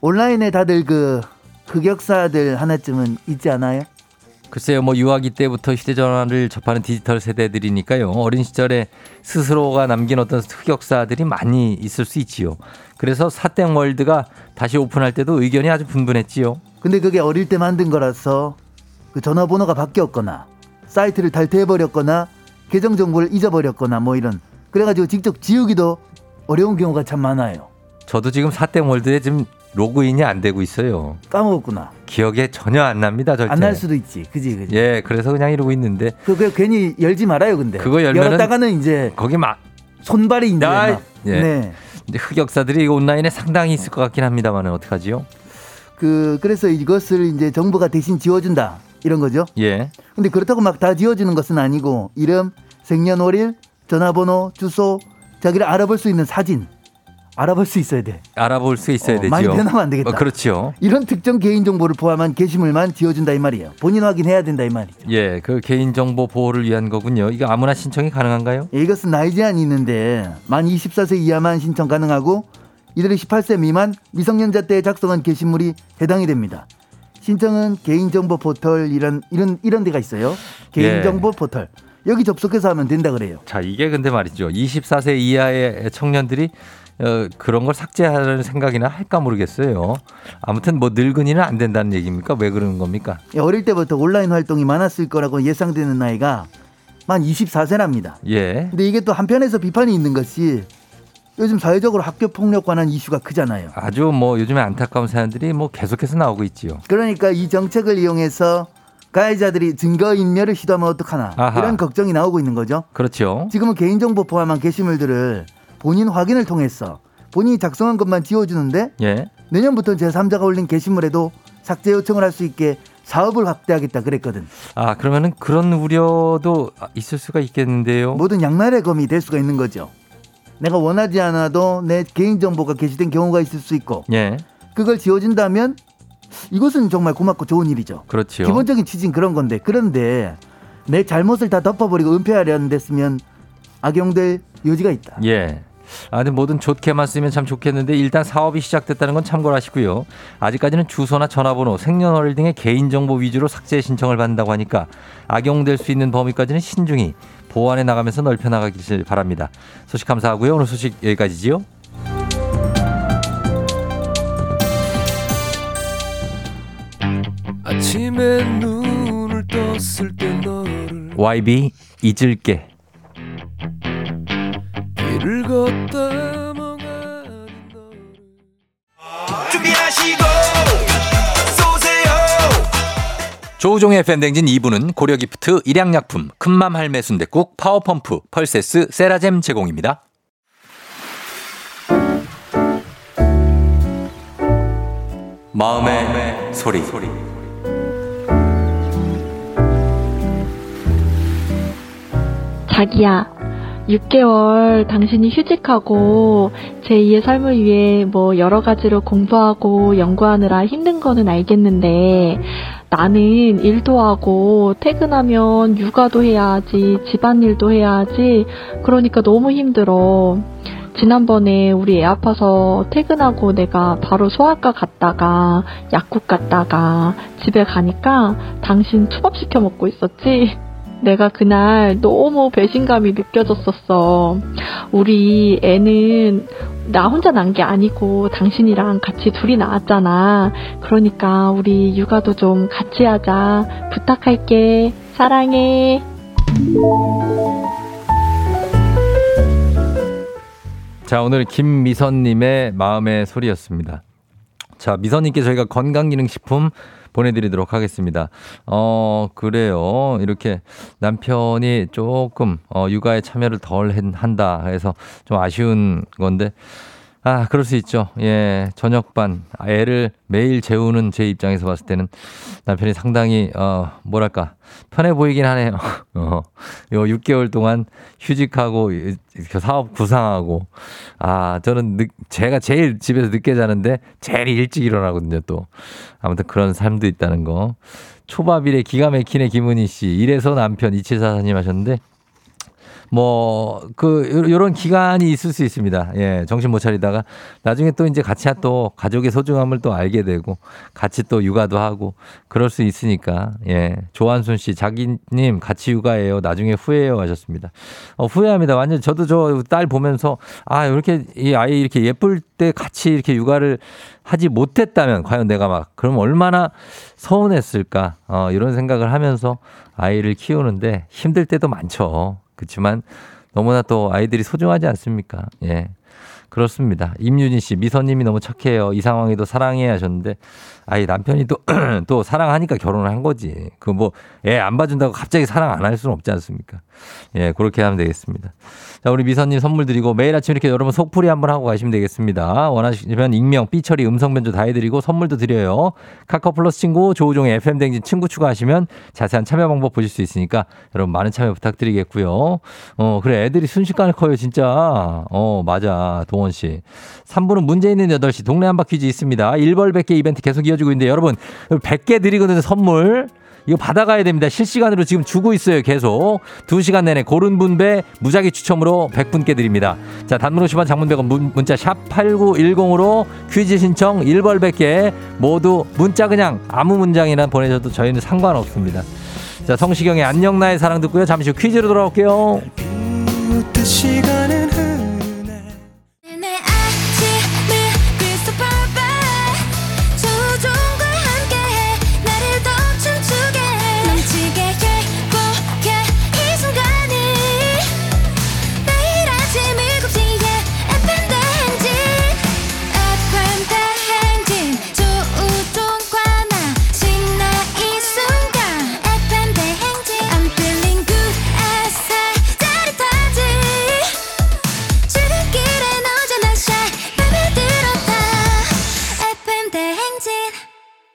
온라인에 다들 그 흑역사들 하나쯤은 있지 않아요? 글쎄요, 뭐 유아기 때부터 휴대전화를 접하는 디지털 세대들이니까요. 어린 시절에 스스로가 남긴 어떤 흑역사들이 많이 있을 수 있지요. 그래서 사땡 월드가 다시 오픈할 때도 의견이 아주 분분했지요. 근데 그게 어릴 때 만든 거라서 그 전화번호가 바뀌었거나 사이트를 탈퇴해버렸거나 계정 정보를 잊어버렸거나 뭐 이런 그래가지고 직접 지우기도 어려운 경우가 참 많아요. 저도 지금 사땡 월드에 지금 로그인이 안 되고 있어요. 까먹었구나. 기억에 전혀 안 납니다, 절대. 안 날 수도 있지. 그지 그지. 예, 그래서 그냥 이러고 있는데 그, 그 괜히 열지 말아요. 근데 그거 열면은- 열었다가는 이제 거기 막 손발이 이제 아, 막. 예. 네. 흑역사들이 온라인에 상당히 있을 것 같긴 합니다만 어떡하지요? 그 그래서 이것을 이제 정부가 대신 지워준다 이런 거죠. 예. 근데 그렇다고 막 다 지워지는 것은 아니고 이름, 생년월일, 전화번호, 주소, 자기를 알아볼 수 있는 사진 알아볼 수 있어야 돼. 알아볼 수 있어야 어, 되죠. 많이 변하면 안 되겠다. 어, 그렇죠. 이런 특정 개인 정보를 포함한 게시물만 지워준다 이 말이에요. 본인 확인해야 된다 이 말이에요. 예, 그 개인 정보 보호를 위한 거군요. 이거 아무나 신청이 가능한가요? 예, 이것은 나이 제한이 있는데 만 24세 이하만 신청 가능하고 이들이 18세 미만 미성년자 때 작성한 게시물이 해당이 됩니다. 신청은 개인정보 포털 이런 이런 이런 데가 있어요. 개인정보 예. 포털 여기 접속해서 하면 된다 그래요. 자, 이게 근데 말이죠. 24세 이하의 청년들이 어, 그런 걸 삭제하는 생각이나 할까 모르겠어요. 아무튼 뭐 늙은이는 안 된다는 얘기입니까? 왜 그러는 겁니까? 예, 어릴 때부터 온라인 활동이 많았을 거라고 예상되는 나이가 만 24세랍니다. 예. 근데 이게 또 한편에서 비판이 있는 것이 요즘 사회적으로 학교 폭력 관한 이슈가 크잖아요. 아주 뭐 요즘에 안타까운 사연들이 뭐 계속해서 나오고 있지요. 그러니까 이 정책을 이용해서 가해자들이 증거 인멸을 시도하면 어떡하나 아하. 이런 걱정이 나오고 있는 거죠. 그렇죠. 지금은 개인정보 포함한 게시물들을 본인 확인을 통해서 본인이 작성한 것만 지워주는데 예. 내년부터 제3자가 올린 게시물에도 삭제 요청을 할 수 있게 사업을 확대하겠다 그랬거든. 아, 그러면은 그런 우려도 있을 수가 있겠는데요. 모든 양날의 검이 될 수가 있는 거죠. 내가 원하지 않아도 내 개인 정보가 게시된 경우가 있을 수 있고 예. 그걸 지워준다면 이것은 정말 고맙고 좋은 일이죠. 그렇죠. 기본적인 취지는 그런 건데 그런데 내 잘못을 다 덮어버리고 은폐하려는 데쓰면 악용될 여지가 있다. 예. 아, 근데 뭐든 좋게만 쓰면 참 좋겠는데 일단 사업이 시작됐다는 건 참고를 하시고요. 아직까지는 주소나 전화번호, 생년월일 등의 개인정보 위주로 삭제 신청을 받는다고 하니까 악용될 수 있는 범위까지는 신중히 보완해 나가면서 넓혀 나가길 바랍니다. 소식 감사하고요. 오늘 소식 여기까지지요. YB 잊을게. 길을 걷다 멍하니 너를 준비하시고 쏘세요 조우종의 FM댕진 2부는 고려기프트, 일양약품, 큰맘 할매 순댓국, 파워펌프, 펄세스, 세라젬 제공입니다. 마음의, 소리. 자기야, 6개월 당신이 휴직하고 제2의 삶을 위해 뭐 여러 가지로 공부하고 연구하느라 힘든 거는 알겠는데 나는 일도 하고 퇴근하면 육아도 해야 하지 집안일도 해야 하지 그러니까 너무 힘들어. 지난번에 우리 애 아파서 퇴근하고 내가 바로 소아과 갔다가 약국 갔다가 집에 가니까 당신 투밥 시켜 먹고 있었지? 내가 그날 너무 배신감이 느껴졌었어. 우리 애는 나 혼자 난 게 아니고 당신이랑 같이 둘이 낳았잖아. 그러니까 우리 육아도 좀 같이 하자. 부탁할게. 사랑해. 자, 오늘 김미선님의 마음의 소리였습니다. 자, 미선님께 저희가 건강기능식품 보내드리도록 하겠습니다. 어, 그래요. 이렇게 남편이 조금, 어, 육아에 참여를 덜 한- 한다 해서 좀 아쉬운 건데, 아, 그럴 수 있죠. 예, 저녁반, 애를 매일 재우는 제 입장에서 봤을 때는 남편이 상당히, 어, 뭐랄까, 편해 보이긴 하네요. 어, 요 6개월 동안 휴직하고, 이- 그 사업 구상하고, 아, 저는 늦, 제가 제일 집에서 늦게 자는데 제일 일찍 일어나거든요, 또. 아무튼 그런 삶도 있다는 거. 초밥일에 기가 막히네, 김은희 씨. 이래서 남편 2744님 하셨는데, 뭐, 그, 요- 요런 기간이 있을 수 있습니다. 예, 정신 못 차리다가 나중에 또 이제 같이 또 가족의 소중함을 또 알게 되고 같이 또 육아도 하고 그럴 수 있으니까, 예. 조한순 씨, 자기님 같이 육아해요. 나중에 후회해요 하셨습니다. 어, 후회합니다. 완전 저도 저 딸 보면서 아, 이렇게 이 아이 이렇게 예쁠 때 같이 이렇게 육아를 하지 못했다면 과연 내가 막 그럼 얼마나 서운했을까 어, 이런 생각을 하면서 아이를 키우는데 힘들 때도 많죠. 그렇지만 너무나 또 아이들이 소중하지 않습니까? 예. 그렇습니다. 임유진 씨, 미선님이 너무 착해요. 이 상황에도 사랑해 하셨는데, 아이, 남편이 또, 또 사랑하니까 결혼을 한 거지. 그 뭐, 애 안 봐준다고 갑자기 사랑 안 할 수는 없지 않습니까? 예, 그렇게 하면 되겠습니다. 자, 우리 미선님 선물 드리고 매일 아침 이렇게 여러분 속풀이 한번 하고 가시면 되겠습니다. 원하시면 익명, 삐처리, 음성 변조 다 해드리고 선물도 드려요. 카카오 플러스 친구, 조우종의 FM 댕진 친구 추가하시면 자세한 참여 방법 보실 수 있으니까 여러분 많은 참여 부탁드리겠고요. 어, 그래. 애들이 순식간에 커요, 진짜. 어, 맞아. 동원 씨. 3부는 문제 있는 8시 동네 한바 퀴즈 있습니다. 1벌 100개 이벤트 계속 이어지고 있는데 여러분 100개 드리거든요, 선물. 이거 받아가야 됩니다. 실시간으로 지금 주고 있어요. 계속. 2시간 내내 고른 분배 무작위 추첨으로 100분께 드립니다. 자, 단문 50원 장문 100원 문, 문자 샵 8910으로 퀴즈 신청 1벌 100개 모두 문자 그냥 아무 문장이나 보내셔도 저희는 상관없습니다. 자, 성시경의 안녕 나의 사랑 듣고요. 잠시 후 퀴즈로 돌아올게요. 비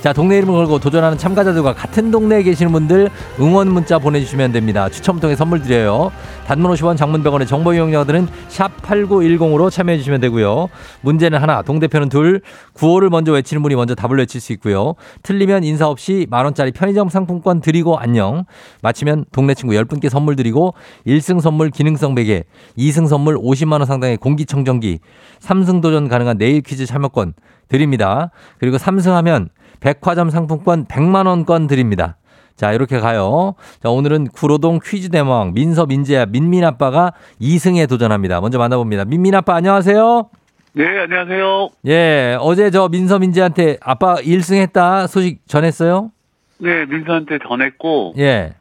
자 동네 이름을 걸고 도전하는 참가자들과 같은 동네에 계시는 분들 응원 문자 보내주시면 됩니다. 추첨 통해 선물 드려요. 단문 50원 장문 100원의 정보 이용료들은 샵 8910으로 참여해 주시면 되고요. 문제는 하나 동대표는 둘 구호를 먼저 외치는 분이 먼저 답을 외칠 수 있고요. 틀리면 인사 없이 만원짜리 편의점 상품권 드리고 안녕. 마치면 동네 친구 10분께 선물 드리고 1승 선물 기능성 베개 2승 선물 50만원 상당의 공기청정기 3승 도전 가능한 내일 퀴즈 참여권 드립니다 그리고 3승하면 백화점 상품권 100만원권 드립니다 자, 이렇게 가요. 자, 오늘은 구로동 퀴즈 대왕 민서 민재야 민민 아빠가 2승에 도전합니다. 먼저 만나봅니다. 민민 아빠 안녕하세요. 네, 안녕하세요. 예, 어제 저 민서 민재한테 아빠 1승 했다 소식 전했어요? 네, 민수한테 전했고, 예.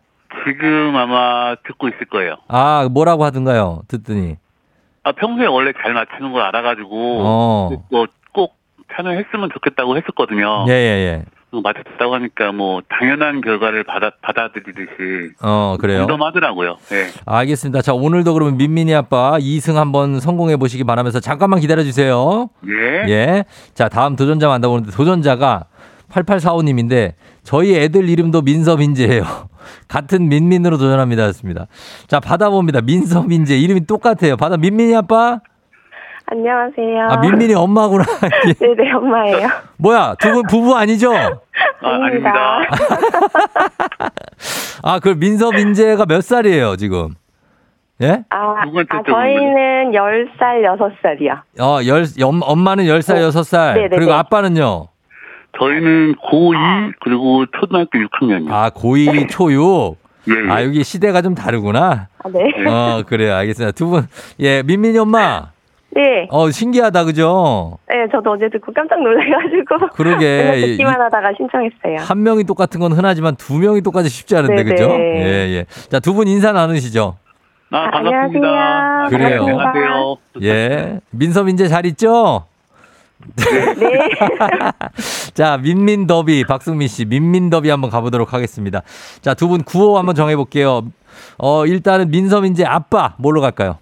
지금 아마 듣고 있을 거예요. 아, 뭐라고 하던가요? 듣더니. 아, 평소에 원래 잘 맞추는 걸 알아가지고, 어. 뭐, 꼭 참여했으면 좋겠다고 했었거든요. 예, 예, 예. 맞췄다고 하니까 뭐, 당연한 결과를 받아, 받아들이듯이. 어, 그래요. 덤덤하더라고요. 네. 알겠습니다. 자, 오늘도 그러면 민민이 아빠 2승 한번 성공해 보시기 바라면서 잠깐만 기다려 주세요. 예. 예. 자, 다음 도전자 만나보는데 도전자가 8845님인데 저희 애들 이름도 민서 민재예요. 같은 민민으로 도전합니다. 였습니다. 자, 받아봅니다. 민서 민재 이름이 똑같아요. 받아 민민이 아빠? 안녕하세요. 아, 민민이 엄마구나. 예. 네네, 엄마예요. 뭐야? 두 분 부부 아니죠? 아, 아닙니다. 아, 그 민서 민재가 몇 살이에요, 지금? 예? 아, 아또 저희는 10살, 6살이요. 어, 열, 엄, 엄마는 10살, 어. 6살. 네네네. 그리고 아빠는요? 저희는 고2, 그리고 초등학교 6학년이요. 아, 고2, 초6. 예, 예. 아, 여기 시대가 좀 다르구나. 아, 네. 어, 그래요. 알겠습니다. 두 분, 예, 민민이 엄마. 네. 어, 신기하다, 그죠? 네, 저도 어제 듣고 깜짝 놀래가지고. 그러게. 듣기만 하다가 신청했어요. 한 명이 똑같은 건 흔하지만 두 명이 똑같이 쉽지 않은데, 네네. 그죠? 예, 예. 자, 두 분 인사 나누시죠? 아, 아, 반갑습니다. 안녕하세요. 그래요. 안녕하세요. 예. 민서, 민재 잘 있죠? 네. 자, 민민 더비, 박승민 씨, 민민 더비 한번 가보도록 하겠습니다. 자, 두 분 구호 한번 정해볼게요. 어, 일단은 민서, 민재 아빠, 뭘로 갈까요?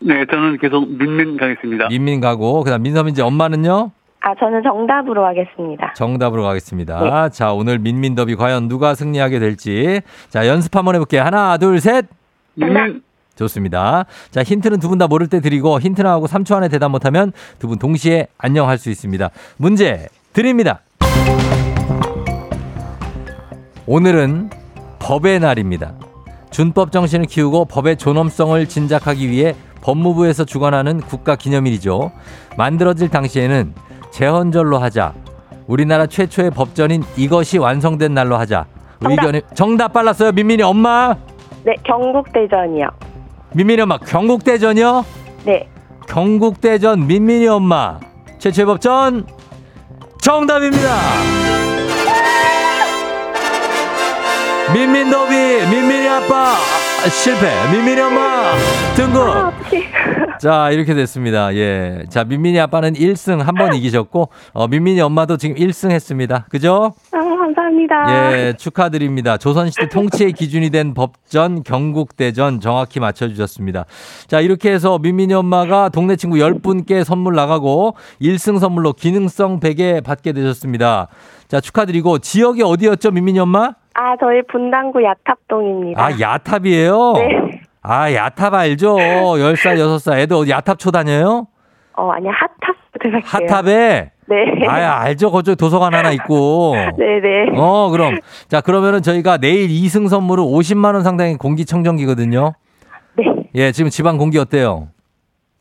네, 저는 계속 민민 가겠습니다. 민민 가고, 그 다음 민서, 민재 엄마는요? 아, 저는 정답으로 하겠습니다. 정답으로 가겠습니다. 자, 오늘 민민 더비 과연 누가 승리하게 될지. 자, 연습 한번 해볼게요. 하나, 둘, 셋. 민민, 좋습니다. 자, 힌트는 두 분 다 모를 때 드리고, 힌트 나하고 3초 안에 대답 못하면 두 분 동시에 안녕할 수 있습니다. 문제 드립니다. 오늘은 법의 날입니다. 준법 정신을 키우고 법의 존엄성을 진작하기 위해 법무부에서 주관하는 국가 기념일이죠. 만들어질 당시에는 제헌절로 하자. 우리나라 최초의 법전인 이것이 완성된 날로 하자. 정답. 의견이 정답 빨랐어요. 민민이 엄마. 네, 경국대전이요. 민민이 엄마 경국대전이요? 네. 경국대전 민민이 엄마 최초의 법전 정답입니다. 민민 더비 민민이 아빠 아, 실패 민민이 엄마 등급 아. 자 이렇게 됐습니다 예 자 민민이 아빠는 1승 한 번 이기셨고 어, 민민이 엄마도 지금 1승 했습니다 그죠 아, 감사합니다. 예, 축하드립니다. 조선시대 통치의 기준이 된 법전, 경국대전 정확히 맞춰주셨습니다. 자, 이렇게 해서 민민이 엄마가 동네 친구 10분께 선물 나가고 1승 선물로 기능성 베개 받게 되셨습니다. 자, 축하드리고 지역이 어디였죠, 민민이 엄마? 아, 저희 분당구 야탑동입니다. 아, 야탑이에요? 네. 아, 야탑 알죠? 10살, 6살 애들 어디 야탑 초 다녀요? 어, 아니, 핫탑. 핫탑에? 네. 아, 알죠? 그쪽 도서관 하나 있고. 네네. 어, 그럼. 자, 그러면은 저희가 내일 2승 선물은 50만원 상당의 공기청정기거든요. 네. 예, 지금 집안 공기 어때요?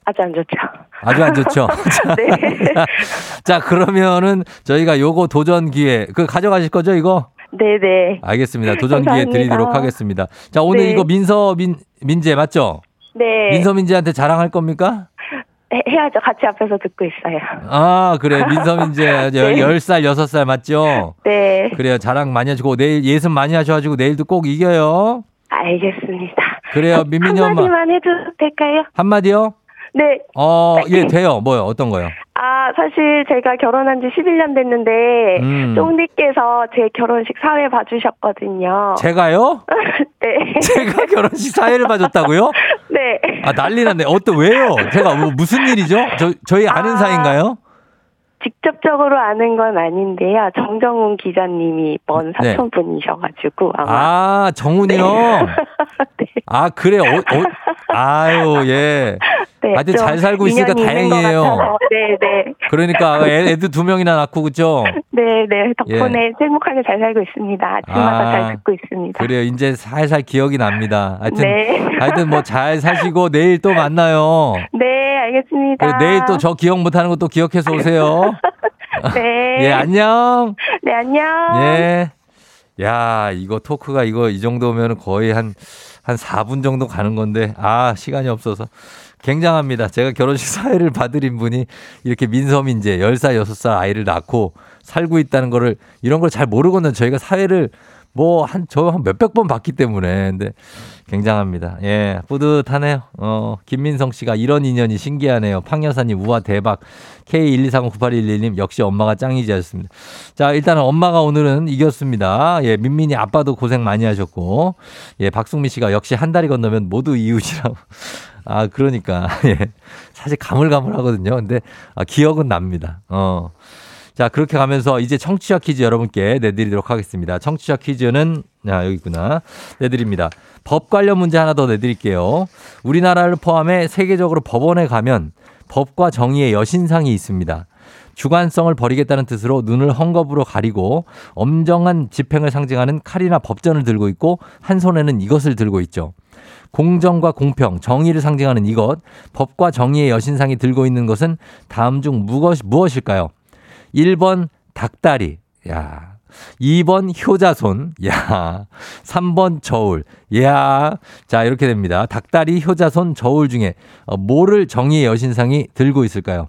아주 안 좋죠. 아주 안 좋죠? 자, 네. 자, 그러면은 저희가 요거 도전 기회, 그 가져가실 거죠, 이거? 네네. 알겠습니다. 도전 기회. 드리도록 하겠습니다. 자, 오늘 네. 이거 민서, 민, 민재 맞죠? 네. 민서, 민재한테 자랑할 겁니까? 해, 해야죠. 같이 앞에서 듣고 있어요. 아, 그래. 민서, 민재, 네. 10살, 6살 맞죠? 네. 그래요. 자랑 많이 하시고, 내일 예습 많이 하셔가지고, 내일도 꼭 이겨요. 알겠습니다. 그래요, 민민이 엄마. 한마디만 해도 될까요? 한마디요? 네. 어, 예, 돼요. 뭐요? 어떤 거요? 아, 사실 제가 결혼한 지 11년 됐는데, 음. 쫑디께서 제 결혼식 사회 봐주셨거든요. 제가요? 네. 제가 결혼식 사회를 봐줬다고요? 네. 아, 난리 났네. 어떠, 왜요? 제가 뭐, 무슨 일이죠? 저, 저희 아는 아. 사이인가요? 직접적으로 아는 건 아닌데요. 정정훈 기자님이 먼 네. 사촌 분이셔가지고 아마. 아, 정훈이 형. 네. 아, 그래. 어, 어, 아유, 예. 네, 하여튼 좀잘 살고 있으니까 다행이에요. 네, 네. 그러니까 애, 애도 두 명이나 낳고, 그죠? 네, 네. 덕분에 행복하게 잘 살고 있습니다. 아침마다 아, 잘 듣고 있습니다. 그래요. 이제 살살 기억이 납니다. 하여튼, 네. 하여튼 뭐 잘 사시고 내일 또 만나요. 네, 알겠습니다. 그래, 내일 또 저 기억 못 하는 것도 기억해서 오세요. 네. 예, 안녕. 네, 안녕. 예. 야, 이거 토크가 이거 이 정도면 거의 한, 한 4분 정도 가는 건데, 아, 시간이 없어서. 굉장합니다. 제가 결혼식 사회를 봐드린 분이 이렇게 민서민재 10살, 6살 아이를 낳고 살고 있다는 거를 이런 걸 잘 모르고는 저희가 사회를 뭐 한, 저 한 몇백 번 봤기 때문에. 근데 굉장합니다. 예, 뿌듯하네요. 어, 김민성 씨가 이런 인연이 신기하네요. 팡여사님, 우와, 대박. K1239811님, 역시 엄마가 짱이지 하셨습니다. 자, 일단은 엄마가 오늘은 이겼습니다. 예, 민민이 아빠도 고생 많이 하셨고, 예, 박승민 씨가 역시 한 달이 건너면 모두 이웃이라고. 아, 그러니까. 예. 사실 가물가물하거든요. 근데 아, 기억은 납니다. 어. 자, 그렇게 가면서 이제 청취자 퀴즈 여러분께 내드리도록 하겠습니다. 청취자 퀴즈는, 아, 여기 있구나. 내드립니다. 법 관련 문제 하나 더 내드릴게요. 우리나라를 포함해 세계적으로 법원에 가면 법과 정의의 여신상이 있습니다. 주관성을 버리겠다는 뜻으로 눈을 헝겊으로 가리고 엄정한 집행을 상징하는 칼이나 법전을 들고 있고 한 손에는 이것을 들고 있죠. 공정과 공평, 정의를 상징하는 이것, 법과 정의의 여신상이 들고 있는 것은 다음 중 무엇, 무엇일까요? 1번 닭다리. 야. 2번 효자손. 야. 3번 저울. 야. 자, 이렇게 됩니다. 닭다리, 효자손, 저울 중에 어, 뭐를 정의의 여신상이 들고 있을까요?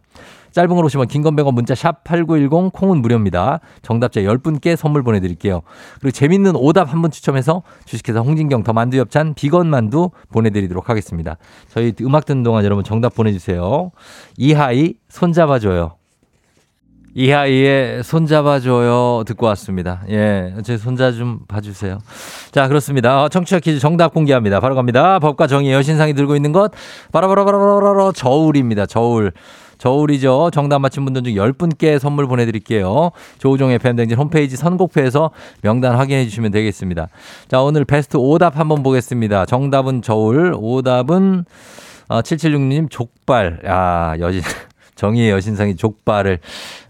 짧은 걸 오시면 긴건 100원 문자 샵 8910 콩은 무료입니다. 정답자 10분께 선물 보내드릴게요. 그리고 재밌는 오답 한 분 추첨해서 주식회사 홍진경 더 만두 엽찬 비건 만두 보내드리도록 하겠습니다. 저희 음악 듣는 동안 여러분 정답 보내주세요. 이하이 손잡아줘요. 이하이의 손잡아줘요 듣고 왔습니다. 예, 제 손자 좀 봐주세요. 자, 그렇습니다. 어, 청취자 퀴즈 정답 공개합니다. 바로 갑니다. 법과 정의 여신상이 들고 있는 것 바로바로바로바로 저울입니다. 저울. 저울이죠. 정답 맞힌 분들 중 10분께 선물 보내드릴게요. 조우종의 팬댕진 홈페이지 선곡표에서 명단 확인해 주시면 되겠습니다. 자, 오늘 베스트 오답 한번 보겠습니다. 정답은 저울, 오답은 어, 7766님 족발. 아, 여신. 정의의 여신상이 족발을.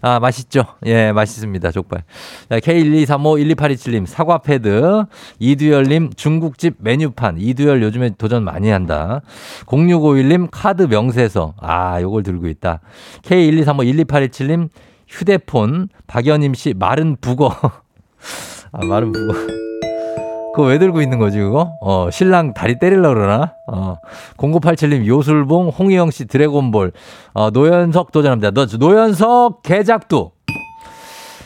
아, 맛있죠? 예, 맛있습니다. 족발. 자, K123512827님 사과 패드. 이두열님 중국집 메뉴판. 이두열 요즘에 도전 많이 한다. 0651님 카드 명세서. 아, 요걸 들고 있다. K123512827님 휴대폰. 박연임 씨 마른 북어. 아, 마른 북어. 그거 왜 들고 있는 거지, 그거? 어, 신랑 다리 때리려고 그러나? 어, 0987님, 요술봉, 홍희영 씨, 드래곤볼, 어, 노현석 도전합니다. 너, 노현석, 개작두.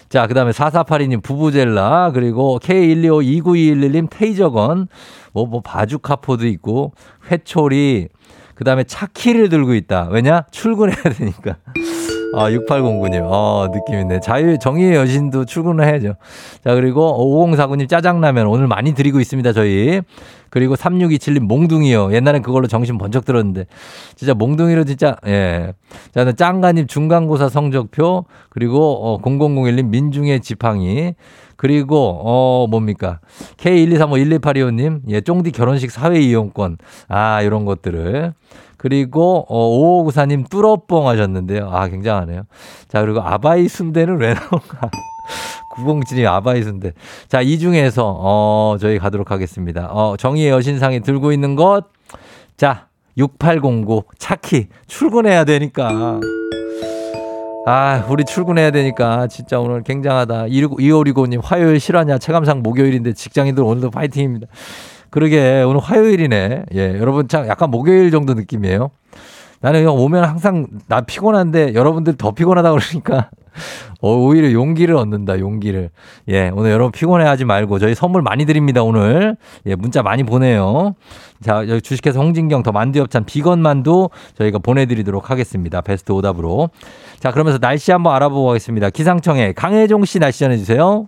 자, 그 다음에 4482님, 부부젤라, 그리고 K1252921님, 테이저건, 뭐, 뭐, 바주카포도 있고, 회초리, 그 다음에 차키를 들고 있다. 왜냐? 출근해야 되니까. 아, 6809님. 어, 느낌 있네. 자유, 정의의 여신도 출근을 해야죠. 자, 그리고 5049님 짜장라면 오늘 많이 드리고 있습니다, 저희. 그리고 3627님 몽둥이요. 옛날엔 그걸로 정신 번쩍 들었는데. 진짜 몽둥이로 진짜, 예. 자, 짱가님 중간고사 성적표. 그리고, 어, 0001님 민중의 지팡이. 그리고, 어, 뭡니까. K123512825님, 예, 쫑디 결혼식 사회 이용권. 아, 이런 것들을. 그리고 어, 5594님 뚜러뻥 하셨는데요. 아, 굉장하네요. 자, 그리고 아바이 순대는 왜 나올까? 907님 아바이 순대. 자, 이 중에서 어, 저희 가도록 하겠습니다. 어, 정의의 여신상이 들고 있는 것. 자, 6809 차키 출근해야 되니까. 아, 우리 출근해야 되니까 진짜 오늘 굉장하다. 2565님 화요일 실화냐? 체감상 목요일인데 직장인들 오늘도 파이팅입니다. 그러게 오늘 화요일이네. 예, 여러분 참 약간 목요일 정도 느낌이에요. 나는 형 오면 항상 나 피곤한데 여러분들 더 피곤하다 그러니까 어, 오히려 용기를 얻는다, 용기를. 예, 오늘 여러분 피곤해하지 말고 저희 선물 많이 드립니다, 오늘. 예, 문자 많이 보내요. 자, 여기 주식회사 홍진경 더 만두엽찬 비건 만두 저희가 보내드리도록 하겠습니다. 베스트 오답으로. 자, 그러면서 날씨 한번 알아보고 가겠습니다. 기상청에 강혜종 씨 날씨 전해주세요.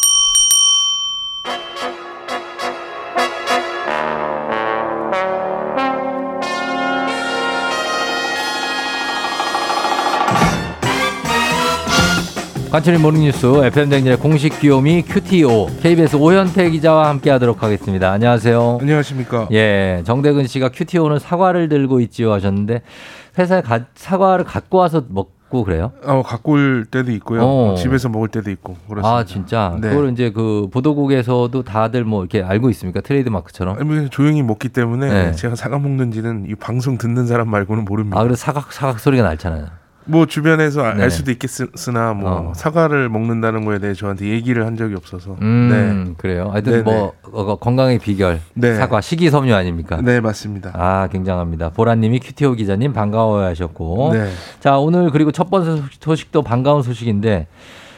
간추린 모닝뉴스 FM 댕진의 공식 귀요미 QTO KBS 오현태 기자와 함께하도록 하겠습니다. 안녕하세요. 안녕하십니까. 예, 정대근 씨가 QTO는 사과를 들고 있지요 하셨는데 회사에 가- 사과를 갖고 와서 먹고 그래요? 어, 갖고 올 때도 있고요. 어. 집에서 먹을 때도 있고 그렇습니다. 아 진짜 네. 그걸 이제 그 보도국에서도 다들 뭐 이렇게 알고 있습니까 트레이드 마크처럼? 아니, 그냥 조용히 먹기 때문에 네. 제가 사과 먹는지는 이 방송 듣는 사람 말고는 모릅니다. 아 그래 사각 사각 소리가 날잖아요. 뭐 주변에서 알 네. 수도 있겠으나 뭐 어. 사과를 먹는다는 거에 대해 저한테 얘기를 한 적이 없어서. 음 그래요. 하여튼 네네. 뭐 어, 건강의 비결 네. 사과 식이섬유 아닙니까? 네. 네, 맞습니다. 아 굉장합니다. 보라님이 QTO 기자님 반가워하셨고 네. 자 오늘 그리고 첫 번째 소식- 소식 도 반가운 소식인데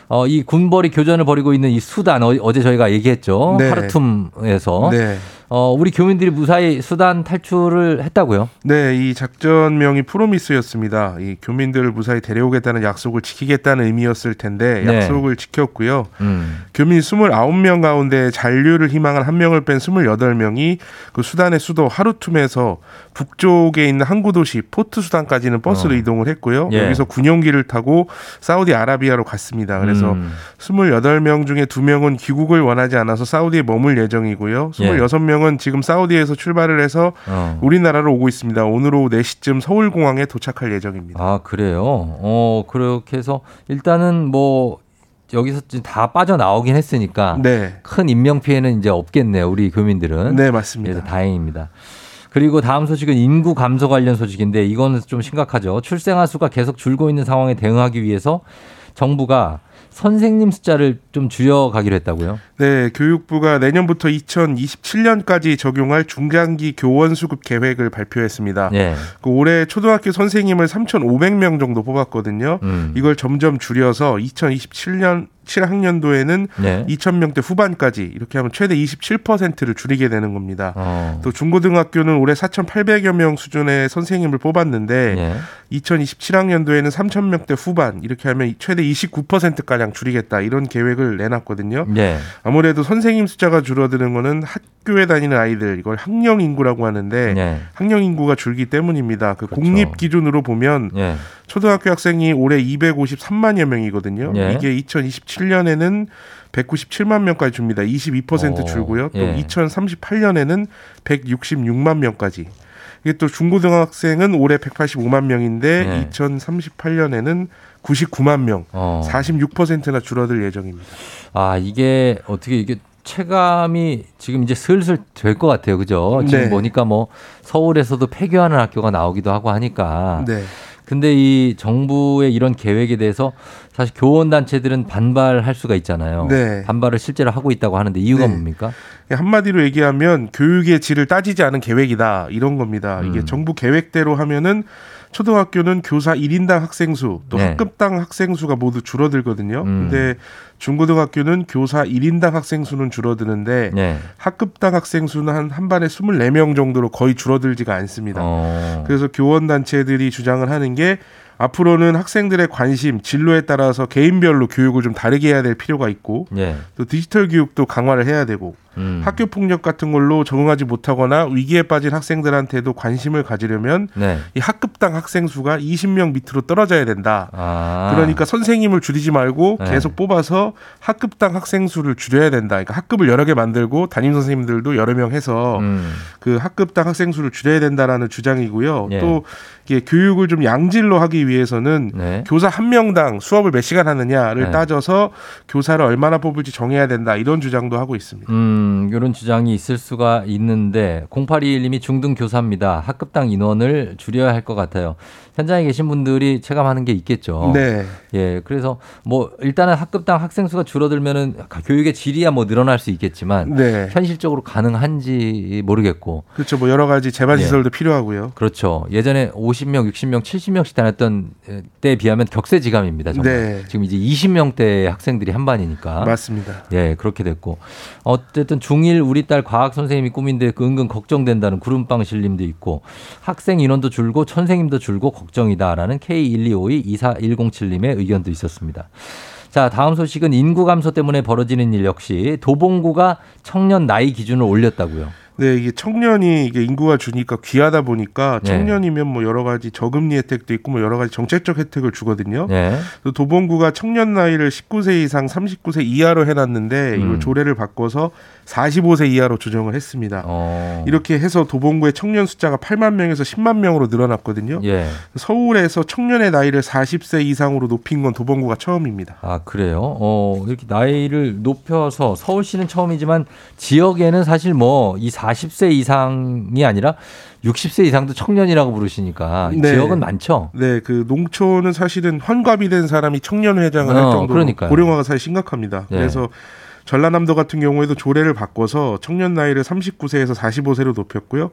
어, 이 군벌이 교전을 벌이고 있는 이 수단 어, 제 저희가 얘기했죠 네. 하르툼에서 네. 어, 우리 교민들이 무사히 수단 탈출을 했다고요? 네, 이 작전명이 프로미스였습니다. 이 교민들을 무사히 데려오겠다는 약속을 지키겠다는 의미였을 텐데 네. 약속을 지켰고요. 음. 교민 29명 가운데 잔류를 희망한 한 명을 뺀 28명이 그 수단의 수도 하루툼에서 북쪽에 있는 항구 도시 포트 수단까지는 버스로 어. 이동을 했고요. 예. 여기서 군용기를 타고 사우디아라비아로 갔습니다. 그래서 음. 28명 중에 2명은 귀국을 원하지 않아서 사우디에 머물 예정이고요. 예. 26명 은 지금 사우디에서 출발을 해서 어. 우리나라로 오고 있습니다. 오늘 오후 4시쯤 서울 공항에 도착할 예정입니다. 아 그래요? 어 그렇게 해서 일단은 뭐 여기서 다 빠져나오긴 했으니까 네. 큰 인명 피해는 이제 없겠네요 우리 교민들은 네, 그래서 맞습니다. 다행입니다. 그리고 다음 소식은 인구 감소 관련 소식인데 이거는 좀 심각하죠. 출생아 수가 계속 줄고 있는 상황에 대응하기 위해서 정부가 선생님 숫자를 좀 줄여가기로 했다고요? 네, 교육부가 내년부터 2027년까지 적용할 중장기 교원 수급 계획을 발표했습니다. 예. 그 올해 초등학교 선생님을 3,500명 정도 뽑았거든요. 음. 이걸 점점 줄여서 2027년 7학년도에는 네. 2,000명대 후반까지 이렇게 하면 최대 27%를 줄이게 되는 겁니다. 어. 또 중고등학교는 올해 4,800여 명 수준의 선생님을 뽑았는데 예. 2027학년도에는 3,000명대 후반 이렇게 하면 최대 29% 가량 줄이겠다 이런 계획을 내놨거든요. 예. 아무래도 선생님 숫자가 줄어드는 거는 학교에 다니는 아이들 이걸 학령 인구라고 하는데 예. 학령 인구가 줄기 때문입니다. 그 그렇죠. 공립 기준으로 보면 예. 초등학교 학생이 올해 253만여 명이거든요. 예. 이게 2027년에는 197만 명까지 줍니다. 22% 오, 줄고요. 또 예. 2038년에는 166만 명까지. 이게 또 중고등학생은 올해 185만 명인데 예. 2038년에는 99만 명, 어. 46%나 줄어들 예정입니다. 아 이게 어떻게 이게 체감이 지금 이제 슬슬 될 것 같아요, 그죠? 지금 네. 보니까 뭐 서울에서도 폐교하는 학교가 나오기도 하고 하니까. 네. 근데 이 정부의 이런 계획에 대해서 사실 교원 단체들은 반발할 수가 있잖아요. 네. 반발을 실제로 하고 있다고 하는데 이유가 네. 뭡니까? 한마디로 얘기하면 교육의 질을 따지지 않은 계획이다 이런 겁니다. 음. 이게 정부 계획대로 하면은 초등학교는 교사 1인당 학생 수, 또 네. 학급당 학생 수가 모두 줄어들거든요. 음. 근데 중고등학교는 교사 1인당 학생 수는 줄어드는데 네. 학급당 학생 수는 한, 한 반에 24명 정도로 거의 줄어들지가 않습니다. 어. 그래서 교원 단체들이 주장을 하는 게 앞으로는 학생들의 관심, 진로에 따라서 개인별로 교육을 좀 다르게 해야 될 필요가 있고 예. 또 디지털 교육도 강화를 해야 되고 음. 학교 폭력 같은 걸로 적응하지 못하거나 위기에 빠진 학생들한테도 관심을 가지려면 네. 이 학급당 학생 수가 20명 밑으로 떨어져야 된다. 아. 그러니까 선생님을 줄이지 말고 네. 계속 뽑아서 학급당 학생 수를 줄여야 된다. 그러니까 학급을 여러 개 만들고 담임 선생님들도 여러 명 해서 음. 그 학급당 학생 수를 줄여야 된다라는 주장이고요. 예. 또 이게 교육을 좀 양질로 하기 위해서는 네. 교사 한 명당 수업을 몇 시간 하느냐를 네. 따져서 교사를 얼마나 뽑을지 정해야 된다. 이런 주장도 하고 있습니다. 음, 이런 주장이 있을 수가 있는데 0821님이 중등 교사입니다. 학급당 인원을 줄여야 할 것 같아요. 현장에 계신 분들이 체감하는 게 있겠죠. 네. 예, 그래서 뭐 일단은 학급당 학생 수가 줄어들면은 교육의 질이야 뭐 늘어날 수 있겠지만 네. 현실적으로 가능한지 모르겠고 그렇죠. 뭐 여러 가지 재반 예. 시설도 필요하고요. 그렇죠. 예전에 50명, 60명, 70명씩 다녔던 2000년 때에 비하면 격세지감입니다. 정말. 네. 지금 이제 20명대 학생들이 한 반이니까. 맞습니다. 예, 그렇게 됐고. 어쨌든 중1 우리 딸 과학 선생님이 꿈인데 그 은근 걱정된다는 구름빵 실림도 있고 학생 인원도 줄고 선생님도 줄고 걱정이다라는 K125224107님의 의견도 있었습니다. 자, 다음 소식은 인구 감소 때문에 벌어지는 일 역시 도봉구가 청년 나이 기준을 올렸다고요. 네, 이게 청년이 이게 인구가 주니까 귀하다 보니까 네. 청년이면 뭐 여러 가지 저금리 혜택도 있고 뭐 여러 가지 정책적 혜택을 주거든요. 예. 또 도봉구가 청년 나이를 19세 이상 39세 이하로 해놨는데 음. 이걸 조례를 바꿔서 45세 이하로 조정을 했습니다. 어. 이렇게 해서 도봉구의 청년 숫자가 8만 명에서 10만 명으로 늘어났거든요. 예. 서울에서 청년의 나이를 40세 이상으로 높인 건 도봉구가 처음입니다. 아, 그래요? 어, 이렇게 나이를 높여서 서울시는 처음이지만 지역에는 사실 뭐 이 40세 이상이 아니라 60세 이상도 청년이라고 부르시니까 네. 지역은 많죠? 네, 그 농촌은 사실은 환갑이 된 사람이 청년 회장을 할 어, 정도로 그러니까요. 고령화가 사실 심각합니다. 네. 그래서 전라남도 같은 경우에도 조례를 바꿔서 청년 나이를 39세에서 45세로 높였고요.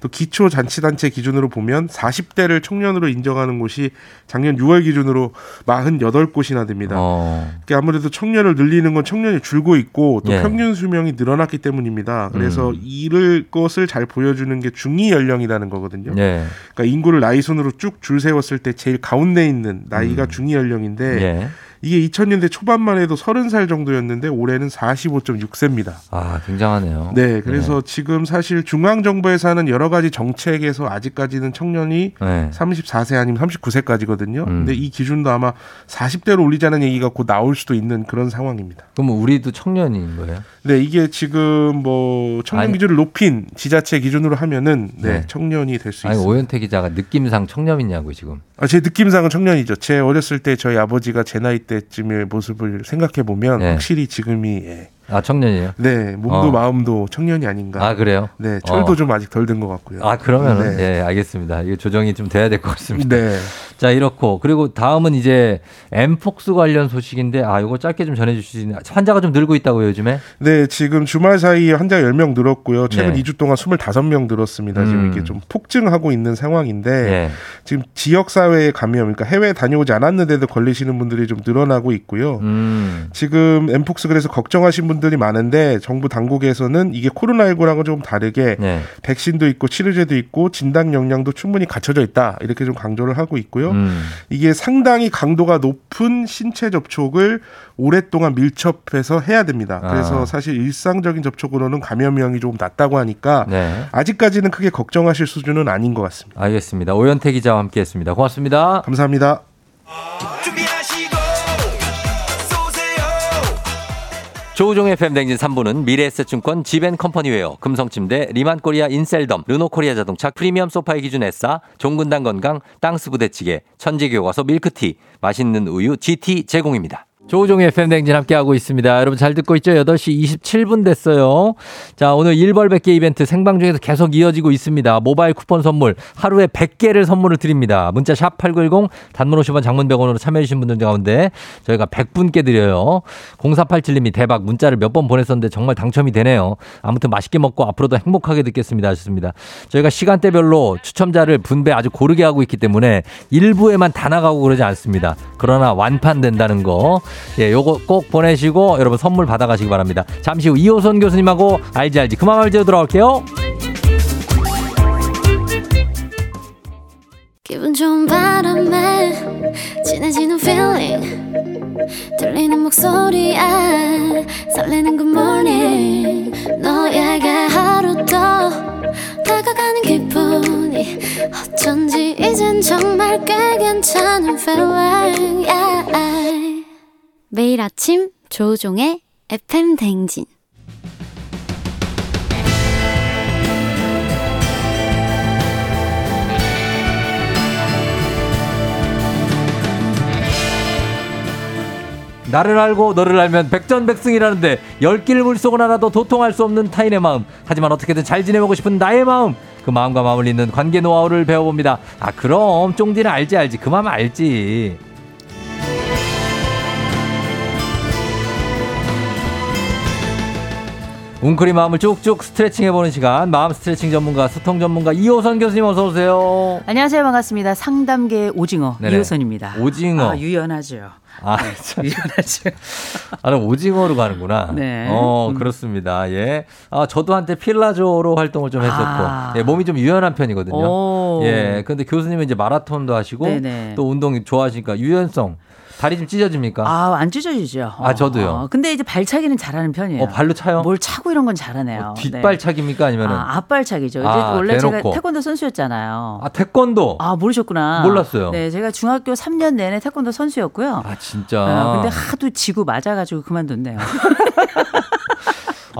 또 기초 잔치단체 기준으로 보면 40대를 청년으로 인정하는 곳이 작년 6월 기준으로 48곳이나 됩니다. 어. 그러니까 아무래도 청년을 늘리는 건 청년이 줄고 있고 또 예. 평균 수명이 늘어났기 때문입니다. 그래서 음. 이를 것을 잘 보여주는 게 중위 연령이라는 거거든요. 예. 그러니까 인구를 나이 순으로 쭉 줄 세웠을 때 제일 가운데 있는 나이가 중위 연령인데 음. 예. 이게 2000년대 초반만 해도 30살 정도였는데 올해는 45.6세입니다. 아, 굉장하네요. 네, 그래서 지금 사실 중앙 정부에서 하는 여러 가지 정책에서 아직까지는 청년이 네. 34세 아니면 39세까지거든요. 음. 근데 이 기준도 아마 40대로 올리자는 얘기가 곧 나올 수도 있는 그런 상황입니다. 그럼 우리도 청년인 거예요? 네, 이게 지금 뭐 청년 아니- 기준을 높인 지자체 기준으로 하면은 네, 네. 청년이 될 수 있습니다. 오현태 기자가 느낌상 청년이냐고 지금. 아, 제 느낌상은 청년이죠. 제 어렸을 때 저희 아버지가 제 나이 때쯤의 모습을 생각해 보면 네. 확실히 지금이 예. 아, 청년이에요? 네 몸도 어. 마음도 청년이 아닌가. 아, 그래요? 네 철도 어. 좀 아직 덜 든 것 같고요. 아, 그러면은, 네. 예, 알겠습니다. 이거 조정이 좀 돼야 될 것 같습니다. 네. 자, 이렇고. 그리고 다음은 이제 엠폭스 관련 소식인데, 아, 이거 짧게 좀 전해주시나. 환자가 좀 늘고 있다고요, 요즘에? 네, 지금 주말 사이에 환자 10명 늘었고요. 최근 네. 2주 동안 25명 늘었습니다. 지금 음. 이게 좀 폭증하고 있는 상황인데 예. 지금 지역 사회에 감염, 그러니까 해외 다녀오지 않았는데도 걸리시는 분들이 좀 늘어나고 있고요. 음. 지금 엠폭스 그래서 걱정하신 분들 이 많은데 정부 당국에서는 이게 코로나19랑은 조금 다르게 네. 백신도 있고 치료제도 있고 진단 역량도 충분히 갖춰져 있다 이렇게 좀 강조를 하고 있고요. 음. 이게 상당히 강도가 높은 신체 접촉을 오랫동안 밀접해서 해야 됩니다. 그래서 아. 사실 일상적인 접촉으로는 감염량이 조금 낮다고 하니까 네. 아직까지는 크게 걱정하실 수준은 아닌 것 같습니다. 알겠습니다. 오현태 기자와 함께 했습니다. 고맙습니다. 감사합니다. 준비 조우종의 FM대행진 3부는 미래에셋증권 지벤컴퍼니웨어, 금성침대, 리만코리아 인셀덤, 르노코리아 자동차, 프리미엄 소파의 기준 에싸, 종근당 건강, 땅스 부대찌개, 천재교과서 밀크티, 맛있는 우유 GT 제공입니다. 조우종의 FM대행진 함께하고 있습니다. 여러분 잘 듣고 있죠? 8시 27분 됐어요. 자, 오늘 1벌 100개 이벤트 생방 중에서 계속 이어지고 있습니다. 모바일 쿠폰 선물 하루에 100개를 선물을 드립니다. 문자 샵 8910 단문 50원 장문 100원으로 참여해주신 분들 가운데 저희가 100분께 드려요. 0487님이 대박 문자를 몇 번 보냈었는데 정말 당첨이 되네요. 아무튼 맛있게 먹고 앞으로도 행복하게 듣겠습니다. 하셨습니다. 저희가 시간대별로 추첨자를 분배 아주 고르게 하고 있기 때문에 일부에만 다 나가고 그러지 않습니다. 그러나 완판된다는 거. 예, 요거 꼭 보내시고 여러분 선물 받아가시기 바랍니다. 잠시 후 이호선 교수님하고 알지 알지 그만 알지로 돌아올게요. 기분 좋은 바람에 진해지는 feeling 들리는 목소리에 설레는 good morning 너에게 하루 더 다가가는 기분이 어쩐지 이젠 정말 꽤 괜찮은 feeling yeah. 매일 아침 조종의 FM 댕진. 나를 알고 너를 알면 백전백승이라는데 열길 물속은 하나도 도통할 수 없는 타인의 마음. 하지만 어떻게든 잘 지내보고 싶은 나의 마음. 그 마음과 잇는 관계 노하우를 배워봅니다. 아 그럼 쫑디는 알지 알지. 그 마음 알지 웅크리 마음을 쭉쭉 스트레칭 해보는 시간 마음 스트레칭 전문가 소통 전문가 이호선 교수님 어서 오세요. 안녕하세요. 반갑습니다. 상담계 오징어 네네. 이호선입니다. 오징어. 아, 유연하죠. 아, 참. 아, 나 오징어로 가는구나. 네. 어, 음. 그렇습니다. 예. 아, 저도 한때 필라조로 활동을 좀 했었고, 아. 예, 몸이 좀 유연한 편이거든요. 오. 예. 근데 교수님은 이제 마라톤도 하시고, 네네. 또 운동 좋아하시니까 유연성, 다리 좀 찢어집니까? 아, 안 찢어지죠. 아, 저도요. 어, 근데 이제 발차기는 잘하는 편이에요. 어, 발로 차요? 뭘 차고 이런 건 잘하네요. 네. 뒷발차기입니까? 아니면은? 아, 앞발차기죠. 이제 아, 원래 제가 대놓고. 태권도 선수였잖아요. 아, 태권도. 아, 모르셨구나. 몰랐어요. 네, 제가 중학교 3년 내내 태권도 선수였고요. 아, 진짜. 아, 근데 하도 지고 맞아가지고 그만뒀네요.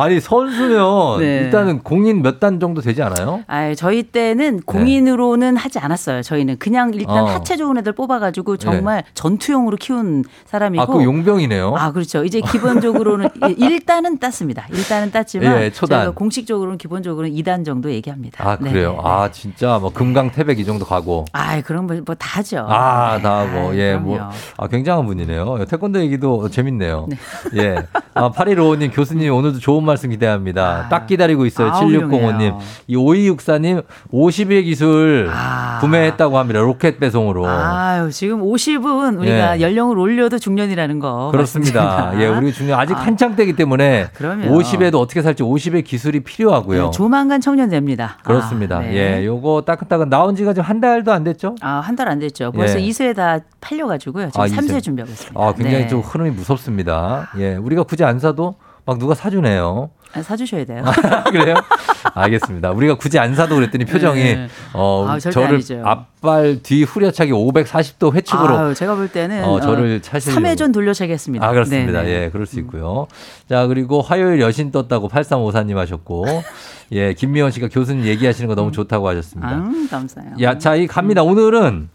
아니, 선수면 네. 일단은 공인 몇 단 정도 되지 않아요? 아, 저희 때는 공인으로는 하지 않았어요. 저희는 그냥 일단 어. 하체 좋은 애들 뽑아가지고 정말 전투용으로 키운 사람이고. 아, 그 용병이네요. 아, 그렇죠. 이제 기본적으로는 일단은 땄습니다. 일단은 땄지만 예. 저희가 공식적으로는 기본적으로는 2단 정도 얘기합니다. 아, 네, 그래요? 네, 네. 아, 진짜 뭐 금강 태백 이 정도 가고. 아, 그런 뭐, 뭐 다죠. 아, 네. 다 뭐, 예, 뭐. 아, 굉장한 분이네요. 태권도 얘기도 재밌네요. 네. 예. 아, 8155님, 교수님 오늘도 좋은 말씀 기대합니다. 딱 기다리고 있어요. 아, 7605님. 훌륭해요. 이 5264님, 50의 기술 아. 구매했다고 합니다. 로켓 배송으로. 아유, 지금 50은 우리가 예. 연령을 올려도 중년이라는 거. 그렇습니다. 예, 우리 중요 아직 한창 때기 때문에 그럼요. 50에도 어떻게 살지 50의 기술이 필요하고요. 네, 조만간 청년 됩니다. 그렇습니다. 아, 네. 예, 요거 따끈따끈 나온 지가 지금 한 달도 안 됐죠? 아, 한 달 안 됐죠. 벌써 예. 2세 다 팔려 가지고요. 지금 아, 3세 이세. 준비하고 있습니다. 아, 굉장히 네. 좀 흐름이 무섭습니다. 예, 우리가 굳이 안 사도 막 누가 사주네요. 아, 사주셔야 돼요. 그래요? 알겠습니다. 우리가 굳이 안 사도 그랬더니 표정이 네. 어 아, 저를 아니죠. 앞발 뒤 후려차기 540도 회축으로 아유, 제가 볼 때는 어, 저를 차시려고. 3회전 돌려차겠습니다. 아, 그렇습니다. 네네. 예, 그럴 수 있고요. 자, 그리고 화요일 여신 떴다고 8354님 하셨고, 예, 김미원 씨가 교수님 얘기하시는 거 너무 좋다고 하셨습니다. 아, 감사해요. 야, 자, 이 갑니다. 오늘은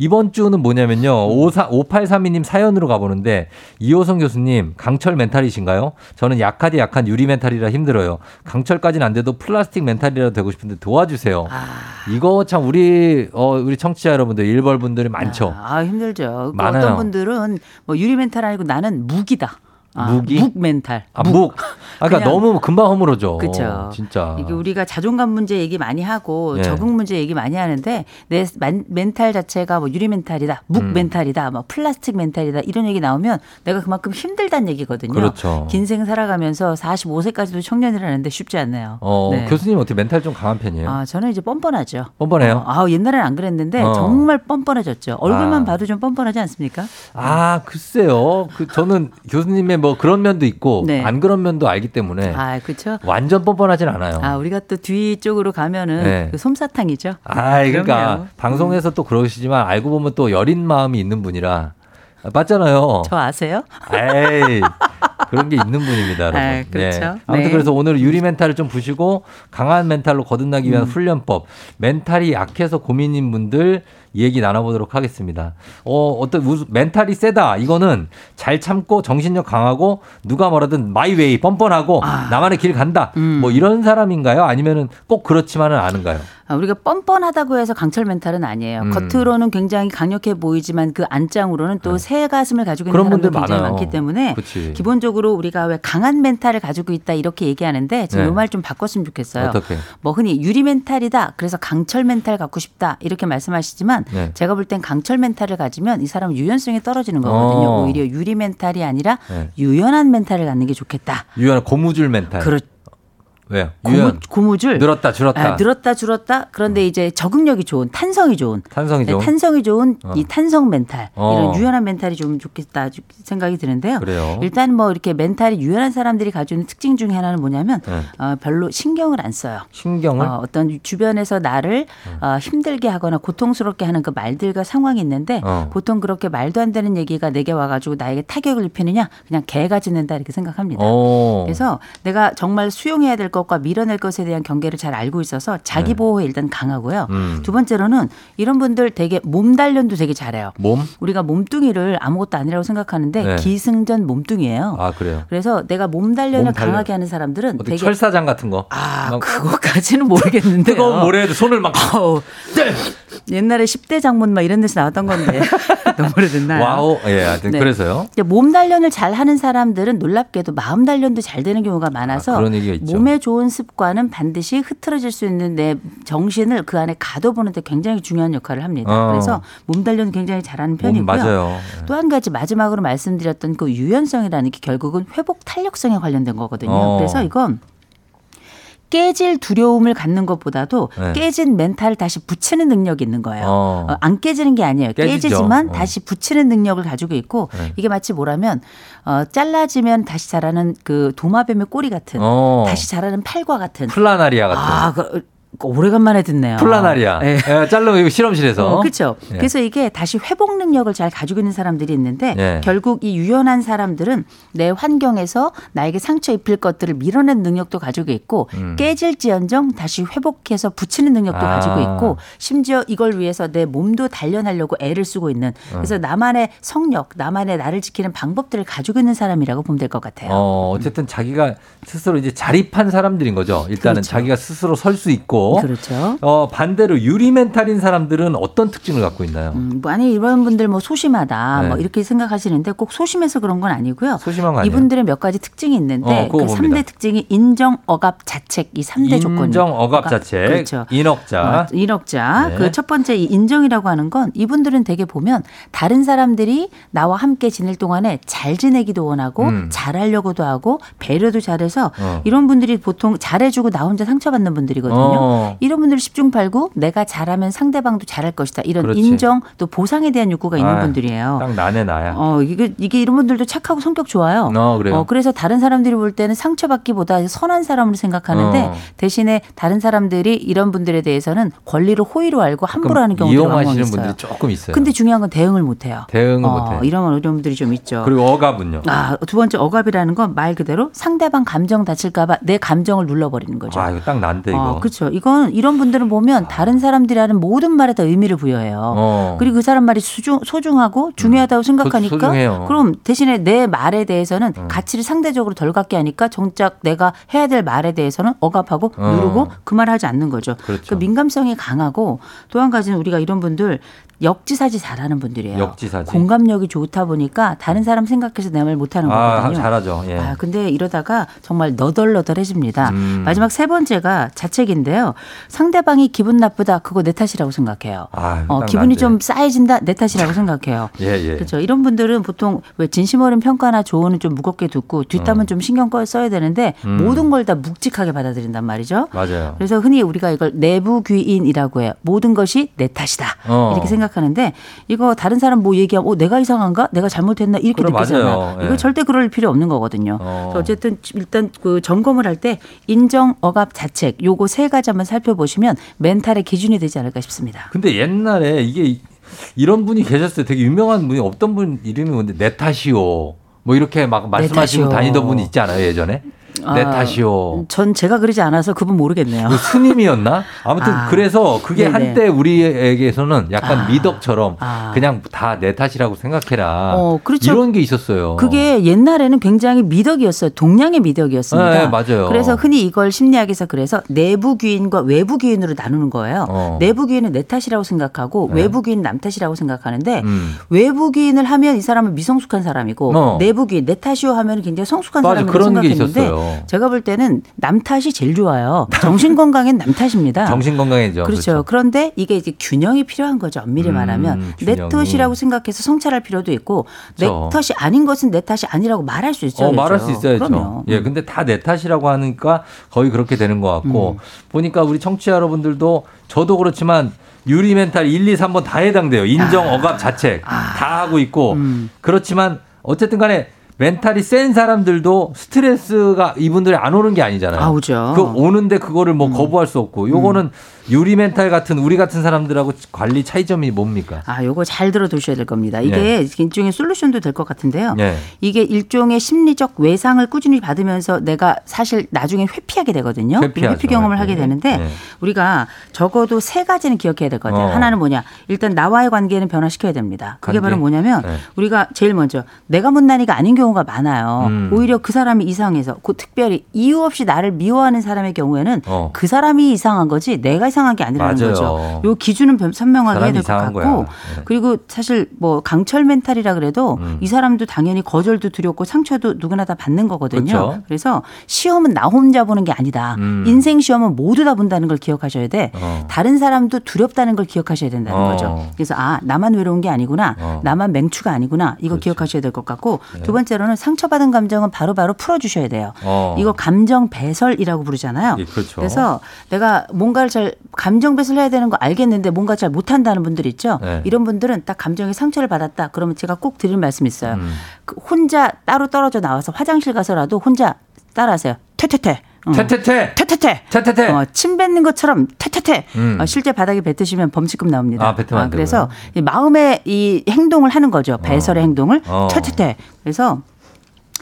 이번 주는 뭐냐면요. 54, 5832님 사연으로 가보는데, 이호선 교수님, 강철 멘탈이신가요? 저는 약하디 약한 유리 멘탈이라 힘들어요. 강철까지는 안 돼도 플라스틱 멘탈이라도 되고 싶은데 도와주세요. 아. 이거 참 우리, 어, 우리 청취자 여러분들, 일벌 분들이 많죠. 아, 힘들죠. 그 많아요. 어떤 분들은 뭐 유리 멘탈 아니고 나는 묵이다. 아, 묵이? 묵 멘탈. 아, 묵. 아, 그러니까 너무 금방 허물어져. 그쵸. 진짜. 이게 우리가 자존감 문제 얘기 많이 하고 예. 적응 문제 얘기 많이 하는데 내 만- 멘탈 자체가 뭐 유리 멘탈이다, 묵 음. 멘탈이다, 뭐 플라스틱 멘탈이다 이런 얘기 나오면 내가 그만큼 힘들다는 얘기거든요. 그렇죠. 긴 생 살아가면서 45세까지도 청년이라는데 쉽지 않네요. 어, 네. 교수님 어떻게 멘탈 좀 강한 편이에요? 아, 저는 이제 뻔뻔하죠. 뻔뻔해요? 어, 아, 옛날에는 안 그랬는데 어. 정말 뻔뻔해졌죠. 얼굴만 아. 봐도 좀 뻔뻔하지 않습니까? 아, 글쎄요. 그 저는 교수님의 뭐 그런 면도 있고 네. 안 그런 면도 알기 때문에 아, 그렇죠. 완전 뻔뻔하진 않아요. 아, 우리가 또 뒤쪽으로 가면은 네. 그 솜사탕이죠. 아, 그러니까 그럼요. 음. 방송에서 또 그러시지만 알고 보면 또 여린 마음이 있는 분이라 아, 맞잖아요. 저 아세요? 에이. 그런 게 있는 분입니다, 여러분. 아, 그렇죠. 네. 아무튼 네. 그래서 오늘 유리 멘탈을 좀 부시고 강한 멘탈로 거듭나기 음. 위한 훈련법, 멘탈이 약해서 고민인 분들 얘기 나눠보도록 하겠습니다. 어, 어떤 우수, 멘탈이 세다. 이거는 잘 참고 정신력 강하고 누가 뭐라든 마이웨이 뻔뻔하고 아. 나만의 길 간다. 음. 뭐 이런 사람인가요? 아니면은 꼭 그렇지만은 않은가요? 아, 우리가 뻔뻔하다고 해서 강철 멘탈은 아니에요. 음. 겉으로는 굉장히 강력해 보이지만 그 안장으로는 또 새가슴을 가지고 있는 사람들 분들 굉장히 많아요. 많기 때문에 그치. 기본적으로 우리가 왜 강한 멘탈을 가지고 있다 이렇게 얘기하는데 지금 네. 이 말 좀 바꿨으면 좋겠어요. 어떻게? 뭐 흔히 유리 멘탈이다. 그래서 강철 멘탈 갖고 싶다. 이렇게 말씀하시지만 네. 제가 볼 땐 강철 멘탈을 가지면 이 사람은 유연성이 떨어지는 거거든요. 어. 오히려 유리 멘탈이 아니라 네. 유연한 멘탈을 갖는 게 좋겠다. 유연 고무줄 멘탈. 그렇 왜요? 고무, 유연. 고무 줄 늘었다 줄었다. 아, 늘었다 줄었다. 그런데 이제 적응력이 좋은 탄성이 좋은 탄성이 네, 좋은? 탄성이 좋은 어. 이 탄성 멘탈 어. 이런 유연한 멘탈이 좀 좋겠다 주- 생각이 드는데요. 그래요. 일단 뭐 이렇게 멘탈이 유연한 사람들이 가지고 있는 특징 중에 하나는 뭐냐면 네. 어, 별로 신경을 안 써요. 신경을 어, 어떤 주변에서 나를 어, 힘들게 하거나 고통스럽게 하는 그 말들과 상황이 있는데 어. 보통 그렇게 말도 안 되는 얘기가 내게 와가지고 나에게 타격을 입히느냐 그냥 개가 짖는다 이렇게 생각합니다. 어. 그래서 내가 정말 수용해야 될건 것과 밀어낼 것에 대한 경계를 잘 알고 있어서 자기 네. 보호에 일단 강하고요. 음. 두 번째로는 이런 분들 되게 몸 단련도 되게 잘해요. 몸? 우리가 몸뚱이를 아무것도 아니라고 생각하는데 네. 기승전 몸뚱이에요. 아, 그래요. 그래서 내가 몸 단련을 몸 단련. 강하게 하는 사람들은 되게 철사장 같은 거. 아, 막 그거까지는 모르겠는데. 뜨거운 모래에도 손을 막 어우, 옛날에 10대 장문 막 이런 데서 나왔던 건데. 너무 오래됐나요? 와우. 예, 하여튼 네. 그래서요. 몸 단련을 잘 하는 사람들은 놀랍게도 마음 단련도 잘 되는 경우가 많아서 아, 그런 얘기가 있죠. 몸에 좋은 습관은 반드시 흐트러질 수 있는 내 정신을 그 안에 가둬보는데 굉장히 중요한 역할을 합니다. 어. 그래서 몸 단련 굉장히 잘하는 편이고요. 몸 맞아요. 또한 가지 마지막으로 말씀드렸던 그 유연성이라는 게 결국은 회복 탄력성에 관련된 거거든요. 어. 그래서 이건 깨질 두려움을 갖는 것보다도 네. 깨진 멘탈을 다시 붙이는 능력이 있는 거예요. 어. 어, 안 깨지는 게 아니에요. 깨지죠. 깨지지만 어. 다시 붙이는 능력을 가지고 있고 네. 이게 마치 뭐라면 어, 잘라지면 다시 자라는 그 도마뱀의 꼬리 같은 어. 다시 자라는 팔과 같은 플라나리아 같은. 아, 그, 그 오래간만에 듣네요. 플라나리아. 네. 예, 자르면 이거 실험실에서. 어, 그렇죠. 예. 그래서 이게 다시 회복 능력을 잘 가지고 있는 사람들이 있는데 예. 결국 이 유연한 사람들은 내 환경에서 나에게 상처 입힐 것들을 밀어낸 능력도 가지고 있고 음. 깨질지언정 다시 회복해서 붙이는 능력도 아. 가지고 있고 심지어 이걸 위해서 내 몸도 단련하려고 애를 쓰고 있는 그래서 나만의 성력, 나만의 나를 지키는 방법들을 가지고 있는 사람이라고 보면 될 것 같아요. 어, 어쨌든 자기가 스스로 이제 자립한 사람들인 거죠. 일단은 그렇죠. 자기가 스스로 설 수 있고. 그렇죠. 어, 반대로 유리 멘탈인 사람들은 어떤 특징을 갖고 있나요? 음, 뭐 아니 이런 분들 뭐 소심하다 네. 뭐 이렇게 생각하시는데 꼭 소심해서 그런 건 아니고요. 소심한 거 아니에요? 이분들의 몇 가지 특징이 있는데 어, 그 봅니다. 3대 특징이 인정, 억압, 자책 이 3대 조건이 인정, 억압, 자책, 그렇죠. 인억자. 어, 인억자. 네. 그첫 번째 이 인정이라고 하는 건 이분들은 되게 보면 다른 사람들이 나와 함께 지낼 동안에 잘 지내기도 원하고 음. 잘하려고도 하고 배려도 잘해서 어. 이런 분들이 보통 잘해주고 나 혼자 상처받는 분들이거든요. 어. 이런 분들 10중 8구 내가 잘하면 상대방도 잘할 것이다. 이런 그렇지. 인정 또 보상에 대한 욕구가 있는 아, 분들이에요. 딱 나네 나야. 어, 이게, 이게 이런 분들도 착하고 성격 좋아요. 어, 그래요? 그래서 다른 사람들이 볼 때는 상처받기보다 선한 사람으로 생각하는데 어. 대신에 다른 사람들이 이런 분들에 대해서는 권리를 호의로 알고 함부로 하는 경우도 이용하시는. 분들이 조금 있어요. 근데 중요한 건 대응을 못 해요. 대응을 어, 못 해. 이런 어려운 분들이 좀 있죠. 그리고 억압은요. 아, 두 번째 억압이라는 건 말 그대로 상대방 감정 다칠까 봐 내 감정을 눌러 버리는 거죠. 아, 이거 딱 난데 이거. 어, 그렇죠. 이건 이런 분들은 보면 다른 사람들이 하는 모든 말에 다 의미를 부여해요. 어. 그리고 그 사람 말이 수중, 소중하고 중요하다고 생각하니까 소중해요. 그럼 대신에 내 말에 대해서는 가치를 상대적으로 덜 갖게 하니까 정작 내가 해야 될 말에 대해서는 억압하고 어. 누르고 그 말을 하지 않는 거죠. 그렇죠. 그 민감성이 강하고 또 한 가지는 우리가 이런 분들 역지사지 잘하는 분들이에요. 역지사지. 공감력이 좋다 보니까 다른 사람 생각해서 내 말 못하는 아, 거거든요. 잘하죠. 예. 아, 근데 이러다가 정말 너덜너덜해집니다. 음. 마지막 세 번째가 자책인데요. 상대방이 기분 나쁘다. 그거 내 탓이라고 생각해요. 아, 어, 딱 기분이. 좀 싸해진다. 내 탓이라고 생각해요. 예, 예. 그렇죠. 이런 분들은 보통 왜 진심 어린 평가나 조언은 좀 무겁게 듣고 뒷담은 좀 신경 꺼 써야 되는데 어. 음. 모든 걸 다 묵직하게 받아들인단 말이죠. 맞아요. 그래서 흔히 우리가 이걸 내부 귀인이라고 해요. 모든 것이 내 탓이다. 어. 이렇게 생각 하는데 이거 다른 사람 뭐 얘기하면 어, 내가 이상한가? 내가 잘못했나? 이렇게 느끼잖아. 예. 이거 절대 그럴 필요 없는 거거든요. 어. 그래서 어쨌든 일단 그 점검을 할 때 인정, 억압, 자책 요거 세 가지 한번 살펴보시면 멘탈의 기준이 되지 않을까 싶습니다. 근데 옛날에 이게 이- 이런 분이 계셨어요. 되게 유명한 분이 없던 분 이름이 뭔데 내 탓이요. 뭐 이렇게 막 말씀하시고 탓이요. 다니던 분이 있지 않아요 예전에? 내 아, 탓이요. 전 제가 그러지 않아서 그분 모르겠네요. 뭐 스님이었나? 아무튼 아. 그래서 그게 네네. 한때 우리에게서는 약간 아. 미덕처럼 아. 그냥 다 내 탓이라고 생각해라. 어, 그렇죠. 이런 게 있었어요. 그게 옛날에는 굉장히 미덕이었어요. 동양의 미덕이었습니다. 네, 맞아요. 그래서 흔히 이걸 심리학에서 그래서 내부 귀인과 외부 귀인으로 나누는 거예요. 어. 내부 귀인은 내 탓이라고 생각하고 네. 외부 귀인은 남 탓이라고 생각하는데 음. 외부 귀인을 하면 이 사람은 미성숙한 사람이고 어. 내부 귀인 내 탓이요 하면 굉장히 성숙한 사람이라고 생각했는데 있었 제가 볼 때는 남 탓이 제일 좋아요. 정신 건강엔 남 탓입니다. 정신 건강해져. 그렇죠. 그런데 이게 이제 균형이 필요한 거죠. 엄밀히 음, 말하면 내 균형이. 탓이라고 생각해서 성찰할 필요도 있고 그렇죠. 내 탓이 아닌 것은 내 탓이 아니라고 말할 수 있어요. 어, 말할 수 있어야죠. 그럼요. 예, 근데 다 내 탓이라고 하니까 거의 그렇게 되는 것 같고 음. 보니까 우리 청취자 여러분들도 저도 그렇지만 유리 멘탈 1, 2, 3번 다 해당돼요. 인정, 억압, 자책 다 하고 있고 아. 음. 그렇지만 어쨌든 간에 멘탈이 센 사람들도 스트레스가 이분들이 안 오는 게 아니잖아요. 아, 오죠. 그 오는데 그거를 뭐 거부할 수 없고 요거는 유리 멘탈 같은 우리 같은 사람들하고 관리 차이점이 뭡니까? 아, 요거 잘 들어두셔야 될 겁니다. 이게 일종의 솔루션도 될 것 같은데요. 예. 이게 일종의 심리적 외상을 꾸준히 받으면서 내가 사실 나중에 회피하게 되거든요. 회피하죠. 회피 경험을 하게 네. 되는데 네. 우리가 적어도 세 가지는 기억해야 될 것 같아요. 어. 하나는 뭐냐? 일단 나와의 관계는 변화시켜야 됩니다. 그게 관계? 바로 뭐냐면 네. 우리가 제일 먼저 내가 못난이가 아닌 경우가 많아요. 음. 오히려 그 사람이 이상해서 그 특별히 이유 없이 나를 미워하는 사람의 경우에는 어. 그 사람이 이상한 거지 내가 이상한 게 아니라는 맞아요. 거죠. 요 기준은 변- 선명하게 해야 될 것 같고. 네. 그리고 사실 뭐 강철 멘탈이라 그래도 음. 이 사람도 당연히 거절도 두렵고 상처도 누구나 다 받는 거거든요. 그렇죠. 그래서 시험은 나 혼자 보는 게 아니다. 음. 인생 시험은 모두 다 본다는 걸 기억하셔야 돼. 어. 다른 사람도 두렵다는 걸 기억하셔야 된다는 어. 거죠. 그래서 아 나만 외로운 게 아니구나. 어. 나만 맹추가 아니구나. 이거 그렇죠. 기억하셔야 될 것 같고 네. 두 번째로 는 상처받은 감정은 바로 바로 풀어주셔야 돼요. 어. 이거 감정 배설이라고 부르잖아요. 예, 그렇죠. 그래서 내가 뭔가를 잘 감정 배설해야 되는 거 알겠는데 뭔가 잘 못한다는 분들 있죠. 네. 이런 분들은 딱 감정에 상처를 받았다. 그러면 제가 꼭 드릴 말씀이 있어요. 음. 그 혼자 따로 떨어져 나와서 화장실 가서라도 혼자 따라하세요. 퇴퇴퇴. 응. 퇴퇴퇴. 퇴퇴퇴. 퇴퇴퇴. 어, 침 뱉는 것처럼 퇴퇴퇴. 음. 어, 실제 바닥에 뱉으시면 범칙금 나옵니다. 아, 뱉으면 안 그래서 마음의 이 행동을 하는 거죠. 배설의 행동을 어. 퇴퇴퇴. 그래서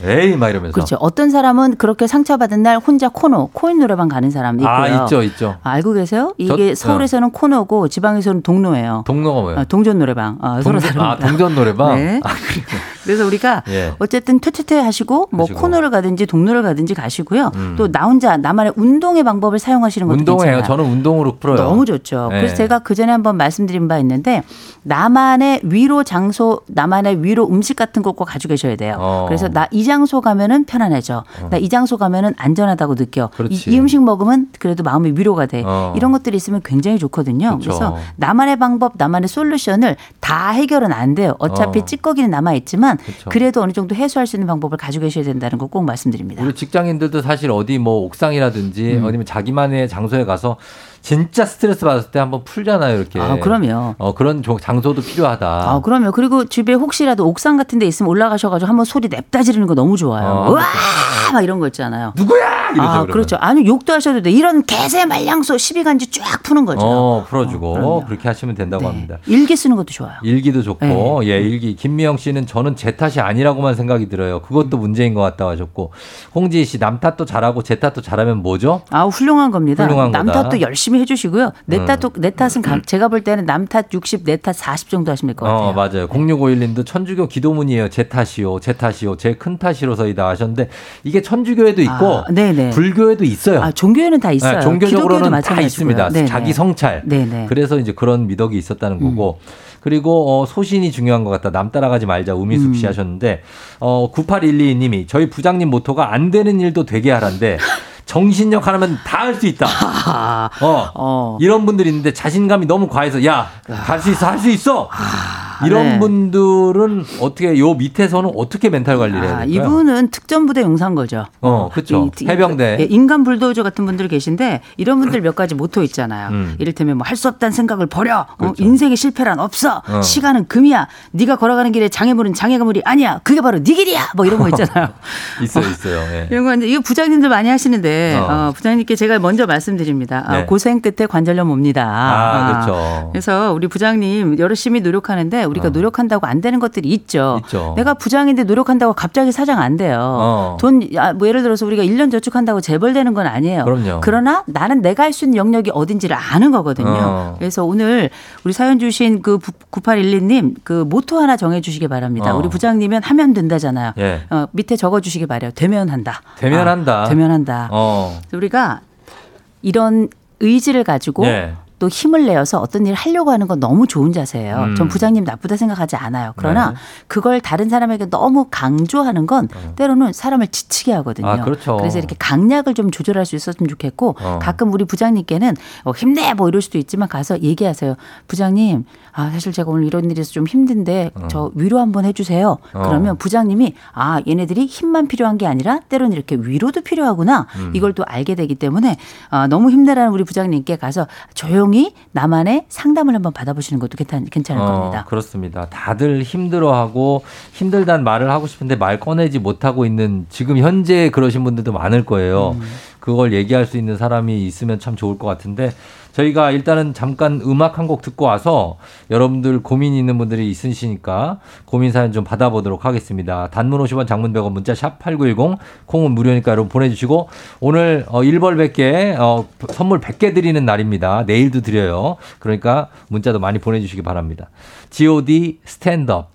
에이 막 이러면서. 그렇죠. 어떤 사람은 그렇게 상처받은 날 혼자 코노, 코인 노래방 가는 사람 있고요. 아 있죠 있죠. 아, 알고 계세요? 이게 저- 서울에서는 코너고 지방에서는 동로예요. 동료가 뭐예요? 어, 동전 노래방. 어, 서로 동전, 다릅니다. 아 동전 노래방. 네. 아, 그래요. 그래서 우리가 예. 어쨌든 퇴퇴퇴 하시고 뭐 하시고. 코너를 가든지 동로를 가든지 가시고요. 음. 또나 혼자 나만의 운동의 방법을 사용하시는 것도 운동해요. 괜찮아요. 저는 운동으로 풀어요. 너무 좋죠. 네. 그래서 제가 그 전에 한번 말씀드린 바 있는데 나만의 위로 장소, 나만의 위로 음식 같은 거꼭 가지고 계셔야 돼요. 어. 그래서 나이 장소 가면은 편안해져. 나이 장소 가면은 안전하다고 느껴. 이. 이 음식 먹으면 그래도 마음이 위로가 돼. 어. 이런 것들이 있으면 굉장히 좋거든요. 그렇죠. 그래서 나만의 방법, 나만의 솔루션을 다 해결은 안 돼요. 어차피 어. 찌꺼기는 남아 있지만. 그래도 어느 정도 해소할 수 있는 방법을 가지고 계셔야 된다는 거 꼭 말씀드립니다. 우리 직장인들도 사실 어디 뭐 옥상이라든지 음. 아니면 자기만의 장소에 가서 진짜 스트레스 받았을 때 한번 풀잖아요, 이렇게. 아, 그럼요. 어, 그런 조- 장소도 필요하다. 아, 그럼요. 그리고 집에 혹시라도 옥상 같은 데 있으면 올라가셔가지고 한번 소리 냅다 지르는 거 너무 좋아요. 어, 우와! 막 이런 거 있잖아요. 누구야? 이러죠, 아, 그러면. 그렇죠. 아니, 욕도 하셔도 돼. 이런 개새 말량소 시비간지 쫙 푸는 거죠. 어, 풀어주고 그럼요. 그렇게 하시면 된다고 네. 합니다. 일기 쓰는 것도 좋아요. 일기도 좋고, 네. 예, 일기. 김미영 씨는 저는 제 탓이 아니라고만 생각이 들어요. 그것도 문제인 것 같다 하셨고, 홍지희 씨, 남 탓도 잘하고 제 탓도 잘하면 뭐죠? 아, 훌륭한 겁니다. 훌륭한 남 거다. 탓도 열심히 해주시고요. 내 음. 내 탓은 가- 제가 볼 때는 남 탓 60, 내 탓 40 정도 하시면 될 것 같아요. 어, 맞아요. 0651님도 천주교 기도문이에요. 제 탓이요. 제 탓이요. 제 큰 탓이로서이다 하셨는데, 이게 천주교에도 있고, 아, 네네. 불교에도 있어요. 아, 종교에는 다 있어요. 네, 종교적으로는 다. 있습니다. 네네. 자기 성찰. 네네. 음. 그래서 이제 그런 미덕이 있었다는 거고. 그리고 어, 소신이 중요한 것 같다. 남 따라가지 말자. 우미숙 씨 음. 하셨는데 어, 9812님이 저희 부장님 모토가 안 되는 일도 되게 하란데 정신력 하나면 다 할 수 있다. 아, 어. 어. 이런 분들이 있는데 자신감이 너무 과해서 야, 갈 수 있어. 할 수 있어. 이런 네. 분들은 어떻게 요 밑에서는 어떻게 멘탈 관리를 해야 아, 될까요? 이분은 특전 부대 용사인 거죠. 어, 그렇죠. 이- 해병대. 예, 인간 불도저 같은 분들 계신데 이런 분들 몇 가지 모토 있잖아요. 음. 이를테면 뭐 할 수 없다는 생각을 버려. 어, 그렇죠. 인생의 실패란 없어. 어. 시간은 금이야. 네가 걸어가는 길에 장애물은 장애물이 아니야. 그게 바로 네 길이야. 뭐 이런 거 있잖아요. 있어요, 있어요. 예. 이런 거 이제 이거 부장님들 많이 하시는데 어. 어, 부장님께 제가 먼저 말씀드립니다. 아, 네. 고생 끝에 관절염 옵니다. 아, 그렇죠. 그래서 우리 부장님 열심히 노력하는데 우리가 어. 노력한다고 안 되는 것들이 있죠. 있죠. 내가 부장인데 노력한다고 갑자기 사장 안 돼요. 어. 돈, 아, 뭐 예를 들어서 우리가 1년 저축한다고 재벌되는 건 아니에요. 그럼요. 그러나 나는 내가 할 수 있는 영역이 어딘지를 아는 거거든요. 어. 그래서 오늘 우리 사연 주신 그 9812님 그 모토 하나 정해 주시기 바랍니다. 어. 우리 부장님은 하면 된다잖아요. 예. 어, 밑에 적어 주시기 바래요. 되면 한다. 되면 아, 한다. 되면 한다. 어. 우리가 이런 의지를 가지고 예. 또 힘을 내어서 어떤 일을 하려고 하는 건 너무 좋은 자세예요. 음. 전 부장님 나쁘다 생각하지 않아요. 그러나 네. 그걸 다른 사람에게 너무 강조하는 건 때로는 사람을 지치게 하거든요. 아, 그렇죠. 래서 이렇게 강약을 좀 조절할 수 있었으면 좋겠고 어. 가끔 우리 부장님께는 어, 힘내 뭐 이럴 수도 있지만 가서 얘기하세요. 부장님, 아 사실 제가 오늘 이런 일에서 좀 힘든데 저 위로 한번 해주세요. 어. 그러면 부장님이 아 얘네들이 힘만 필요한 게 아니라 때로는 이렇게 위로도 필요하구나 음. 이걸 또 알게 되기 때문에 아, 너무 힘내라는 우리 부장님께 가서 조용히 조용히 나만의 상담을 한번 받아보시는 것도 괜찮, 괜찮을 겁니다. 어, 그렇습니다. 다들 힘들어하고 힘들다는 말을 하고 싶은데 말 꺼내지 못하고 있는 지금 현재 그러신 분들도 많을 거예요. 음. 그걸 얘기할 수 있는 사람이 있으면 참 좋을 것 같은데 저희가 일단은 잠깐 음악 한 곡 듣고 와서 여러분들 고민 있는 분들이 있으시니까 고민 사연 좀 받아보도록 하겠습니다. 단문 50원 장문 100원 문자 샵 8910 콩은 무료니까 여러분 보내주시고 오늘 어, 1벌 100개 어, 선물 100개 드리는 날입니다. 내일도 드려요. 그러니까 문자도 많이 보내주시기 바랍니다. God 스탠드업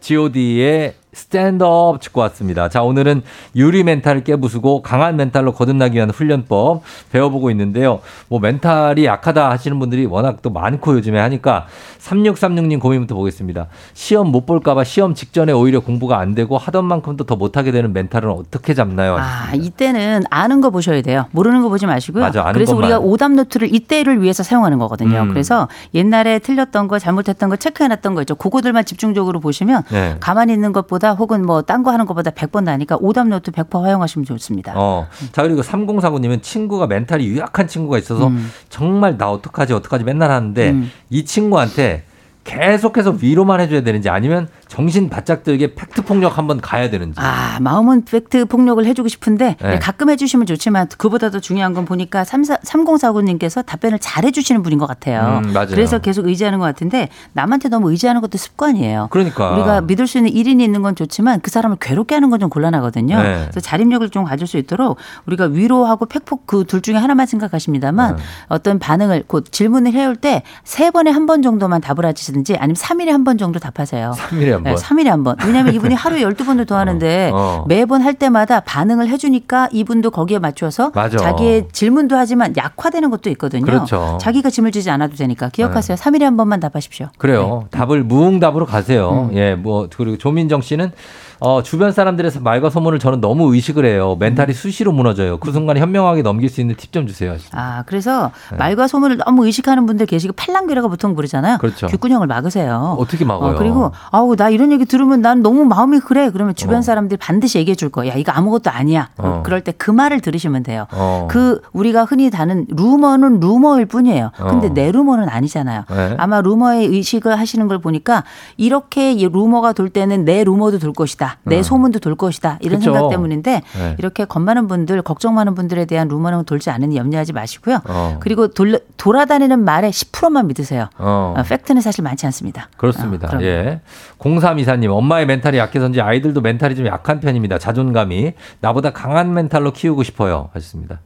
god의 스탠드업 듣고 왔습니다. 자, 오늘은 유리 멘탈을 깨부수고 강한 멘탈로 거듭나기 위한 훈련법 배워보고 있는데요. 뭐 멘탈이 약하다 하시는 분들이 워낙 또 많고 요즘에 하니까 3636님 고민부터 보겠습니다. 시험 못 볼까봐 시험 직전에 오히려 공부가 안 되고 하던 만큼도 더 못하게 되는 멘탈은 어떻게 잡나요? 아, 이때는 아는 거 보셔야 돼요. 모르는 거 보지 마시고요. 맞아, 그래서 것만. 우리가 오답 노트를 이때를 위해서 사용하는 거거든요. 음. 그래서 옛날에 틀렸던 거, 잘못했던 거 체크해놨던 거 있죠. 그거들만 집중적으로 보시면 네. 가만히 있는 것보다 혹은 뭐 딴 거 하는 것보다 100번 나으니까 오답 노트 100% 활용하시면 좋습니다. 어. 자, 그리고 3049님은 친구가 멘탈이 유약한 친구가 있어서 음. 정말 나 어떡하지, 어떡하지 맨날 하는데 음. 이 친구한테 계속해서 위로만 해줘야 되는지 아니면 정신 바짝 들게 팩트 폭력 한번 가야 되는지. 아, 마음은 팩트 폭력을 해주고 싶은데 네. 가끔 해주시면 좋지만 그보다 더 중요한 건 보니까 3049님께서 답변을 잘 해주시는 분인 것 같아요. 음, 맞아요. 그래서 계속 의지하는 것 같은데 남한테 너무 의지하는 것도 습관이에요. 그러니까. 우리가 믿을 수 있는 1인이 있는 건 좋지만 그 사람을 괴롭게 하는 건 좀 곤란하거든요. 네. 그래서 자립력을 좀 가질 수 있도록 우리가 위로하고 팩폭 그 둘 중에 하나만 생각하십니다만 네. 어떤 반응을 곧 질문을 해올 때 세 번에 한 번 정도만 답을 하시든지 아니면 3일에 한 번 정도 답하세요. 3일에 한 번. 네, 3일에 한 번. 왜냐하면 이분이 하루에 12번도 더 하는데 어. 매번 할 때마다 반응을 해주니까 이분도 거기에 맞춰서 맞아. 자기의 질문도 하지만 약화되는 것도 있거든요. 그렇죠. 자기가 짐을 지지 않아도 되니까 기억하세요. 3일에 한 번만 답하십시오. 그래요. 네. 답을 무응답으로 가세요. 음. 예, 뭐 그리고 조민정 씨는 어, 주변 사람들에서 말과 소문을 저는 너무 의식을 해요. 음. 멘탈이 수시로 무너져요. 그 순간 현명하게 넘길 수 있는 팁 좀 주세요. 아, 그래서 네. 말과 소문을 너무 의식하는 분들 계시고 팔랑귀라고 보통 부르잖아요. 그렇죠. 귓구녕을 막으세요. 어떻게 막아요? 어, 그리고 아우 나 이런 얘기 들으면 난 너무 마음이 그래. 그러면 주변 어. 사람들이 반드시 얘기해 줄 거야. 야, 이거 아무것도 아니야. 어. 그럴 때 그 말을 들으시면 돼요. 어. 그 우리가 흔히 다는 루머는 루머일 뿐이에요. 근데 어. 내 루머는 아니잖아요. 네. 아마 루머의 의식을 하시는 걸 보니까 이렇게 이 루머가 돌 때는 내 루머도 돌 것이다. 내 음. 소문도 돌 것이다. 이런 그쵸. 생각 때문인데 네. 이렇게 겁 많은 분들, 걱정 많은 분들에 대한 루머는 돌지 않으니 염려하지 마시고요. 어. 그리고 돌, 돌아다니는 말의 10%만 믿으세요. 어. 어, 팩트는 사실 많지 않습니다. 그렇습니다. 어. 예. 0324님, 엄마의 멘탈이 약해서인지 아이들도 멘탈이 좀 약한 편입니다. 자존감이. 나보다 강한 멘탈로 키우고 싶어요. 하셨습니다.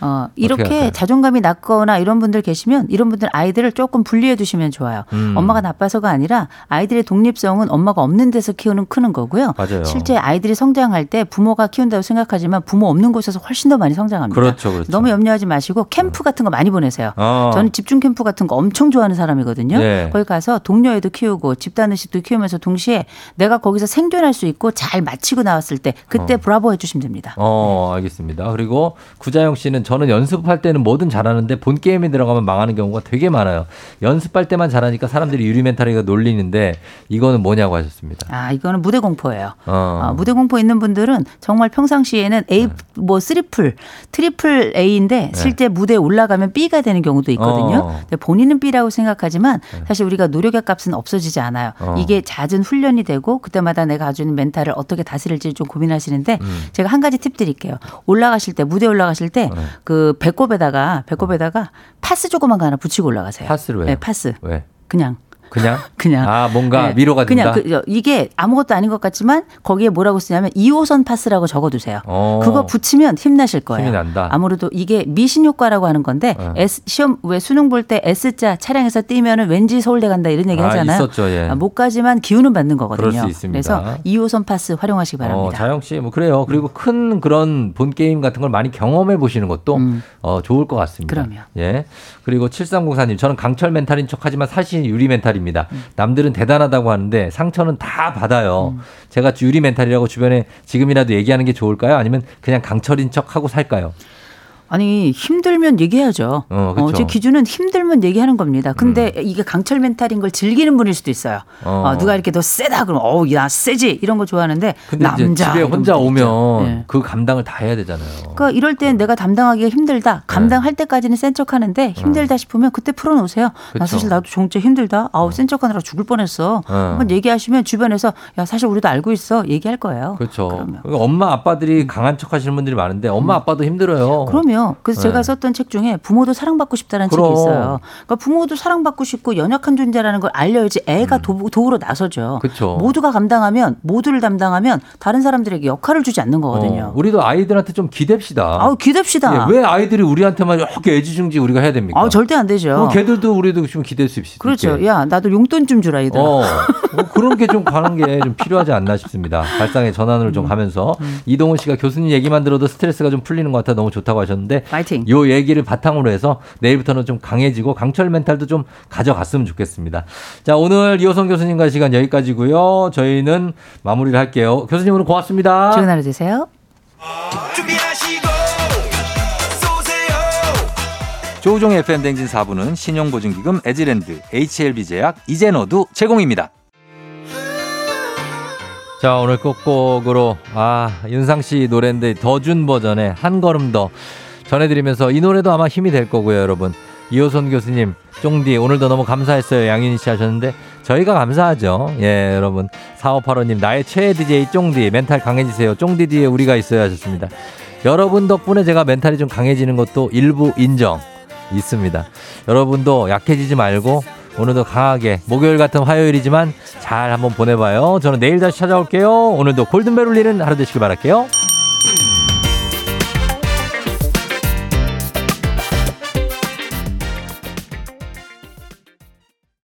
어, 이렇게? 자존감이 낮거나 이런 분들 계시면 이런 분들 아이들을 조금 분리해 두시면 좋아요. 음. 엄마가 나빠서가 아니라 아이들의 독립성은 엄마가 없는 데서 키우는 크는 거고요. 맞아요. 실제 아이들이 성장할 때 부모가 키운다고 생각하지만 부모 없는 곳에서 훨씬 더 많이 성장합니다. 그렇죠, 그렇죠. 너무 염려하지 마시고 캠프 같은 거 많이 보내세요. 어. 저는 집중 캠프 같은 거 엄청 좋아하는 사람이거든요. 네. 거기 가서 동료애도 키우고 집단 의식도 키우면서 동시에 내가 거기서 생존할 수 있고 잘 마치고 나왔을 때 그때 브라보 해주시면 됩니다. 어, 알겠습니다. 그리고 구자영 씨는 저는 연습할 때는 뭐든 잘하는데 본 게임에 들어가면 망하는 경우가 되게 많아요. 연습할 때만 잘하니까 사람들이 유리 멘탈이가 놀리는데 이거는 뭐냐고 하셨습니다. 아, 이거는 무대 공포예요. 어. 어, 무대 공포 있는 분들은 정말 평상시에는 A 뭐 triple, triple A인데 실제 무대에 올라가면 B가 되는 경우도 있거든요. 네. 어. 네. 본인은 B라고 생각하지만 사실 우리가 노력의 값은 없어지지 않아요. 어. 이게 잦은 훈련이 되고 그때마다 내가 가지고 있는 멘탈을 어떻게 다스릴지 좀 고민하시는데 음. 제가 한 가지 팁 드릴게요. 올라가실 때 무대 올라가실 때 네. 그 배꼽에다가 배꼽에다가 파스 조그만 거 하나 붙이고 올라가세요. 파스를 왜요? 네, 파스. 왜? 그냥 그냥? 그냥 아, 뭔가 네. 위로가 그냥 된다? 그, 저, 이게 아무것도 아닌 것 같지만 거기에 뭐라고 쓰냐면 2호선 파스라고 적어 두세요. 어. 그거 붙이면 힘나실 거예요. 힘이 난다. 아무래도 이게 미신 효과라고 하는 건데 어. S, 시험 왜 수능 볼 때 S자 차량에서 뛰면은 왠지 서울대 간다 이런 얘기 아, 하잖아요. 있었죠, 예. 아, 못 가지만 기운은 받는 거거든요. 그래서 2호선 파스 활용하시기 어, 바랍니다. 자영 씨, 뭐 그래요. 그리고 큰 그런 본 게임 같은 걸 많이 경험해 보시는 것도 음. 어, 좋을 것 같습니다. 그럼요. 예. 그리고 7304님, 저는 강철 멘탈인 척 하지만 사실 유리 멘탈 입니다. 음. 남들은 대단하다고 하는데 상처는 다 받아요. 제가 유리 멘탈이라고 주변에 지금이라도 얘기하는 게 좋을까요? 아니면 그냥 강철인 척 하고 살까요? 아니 힘들면 얘기해야죠. 어, 그쵸. 제 기준은 힘들면 얘기하는 겁니다. 근데 이게 강철 멘탈인 걸 즐기는 분일 수도 있어요. 어. 어, 누가 이렇게 너 세다 그러면 어우 야 세지 이런 거 좋아하는데 근데 남자 집에 혼자. 오면 네. 그 감당을 다 해야 되잖아요. 그러니까 이럴 땐 내가 담당하기가 힘들다. 감당할 때까지는 센 척하는데 힘들다 싶으면 그때 풀어놓으세요. 그쵸. 나 사실 나도 진짜 힘들다. 아우 센 척하느라 죽을 뻔했어. 어. 한번 얘기하시면 주변에서 야 사실 우리도 알고 있어 얘기할 거예요. 그렇죠. 그러면. 그러니까 엄마 아빠들이 강한 척 하시는 분들이 많은데 엄마 아빠도 힘들어요. 그 럼요. 그래서 네. 제가 썼던 책 중에 부모도 사랑받고 싶다는 그럼. 책이 있어요. 그러니까 부모도 사랑받고 싶고 연약한 존재라는 걸 알려야지 애가 도, 도우러 나서죠. 음. 그쵸. 모두가 감당하면 모두를 담당하면 다른 사람들에게 역할을 주지 않는 거거든요. 어, 우리도 아이들한테 좀 기댑시다. 아우 기댑시다. 예, 왜 아이들이 우리한테만 이렇게 애지중지 우리가 해야 됩니까? 아 절대 안 되죠. 걔들도 우리도 좀 기댈 수 있습니다. 그렇죠. 야 나도 용돈 좀 주라 이들. 어, 뭐 그런 게 좀 가는 게 좀 필요하지 않나 싶습니다. 발상의 전환을 음. 좀 하면서 이동훈 씨가 교수님 얘기만 들어도 스트레스가 좀 풀리는 것 같아 너무 좋다고 하셨는데 파이팅. 요 얘기를 바탕으로 해서 내일부터는 좀 강해지고 강철 멘탈도 좀 가져갔으면 좋겠습니다. 자 오늘 이호성 교수님과 시간 여기까지고요. 저희는 마무리를 할게요. 교수님 오늘 고맙습니다. 좋은 하루 되세요. 조우종의 FM 댕진 4부는 신용보증기금 에지랜드, HLB제약, 이젠어두 제공입니다. 자 오늘 끝곡으로 아 윤상 씨 노래인데 더 준 버전의 한 걸음 더 전해드리면서 이 노래도 아마 힘이 될 거고요 여러분. 이호선 교수님 쫑디 오늘도 너무 감사했어요. 양윤희 씨 하셨는데 저희가 감사하죠. 예 여러분. 4585님 나의 최애 DJ 쫑디 멘탈 강해지세요. 쫑디 뒤에 우리가 있어야 하셨습니다. 여러분 덕분에 제가 멘탈이 좀 강해지는 것도 일부 인정 있습니다. 여러분도 약해지지 말고 오늘도 강하게 목요일 같은 화요일이지만 잘 한번 보내봐요. 저는 내일 다시 찾아올게요. 오늘도 골든벨 울리는 하루 되시길 바랄게요.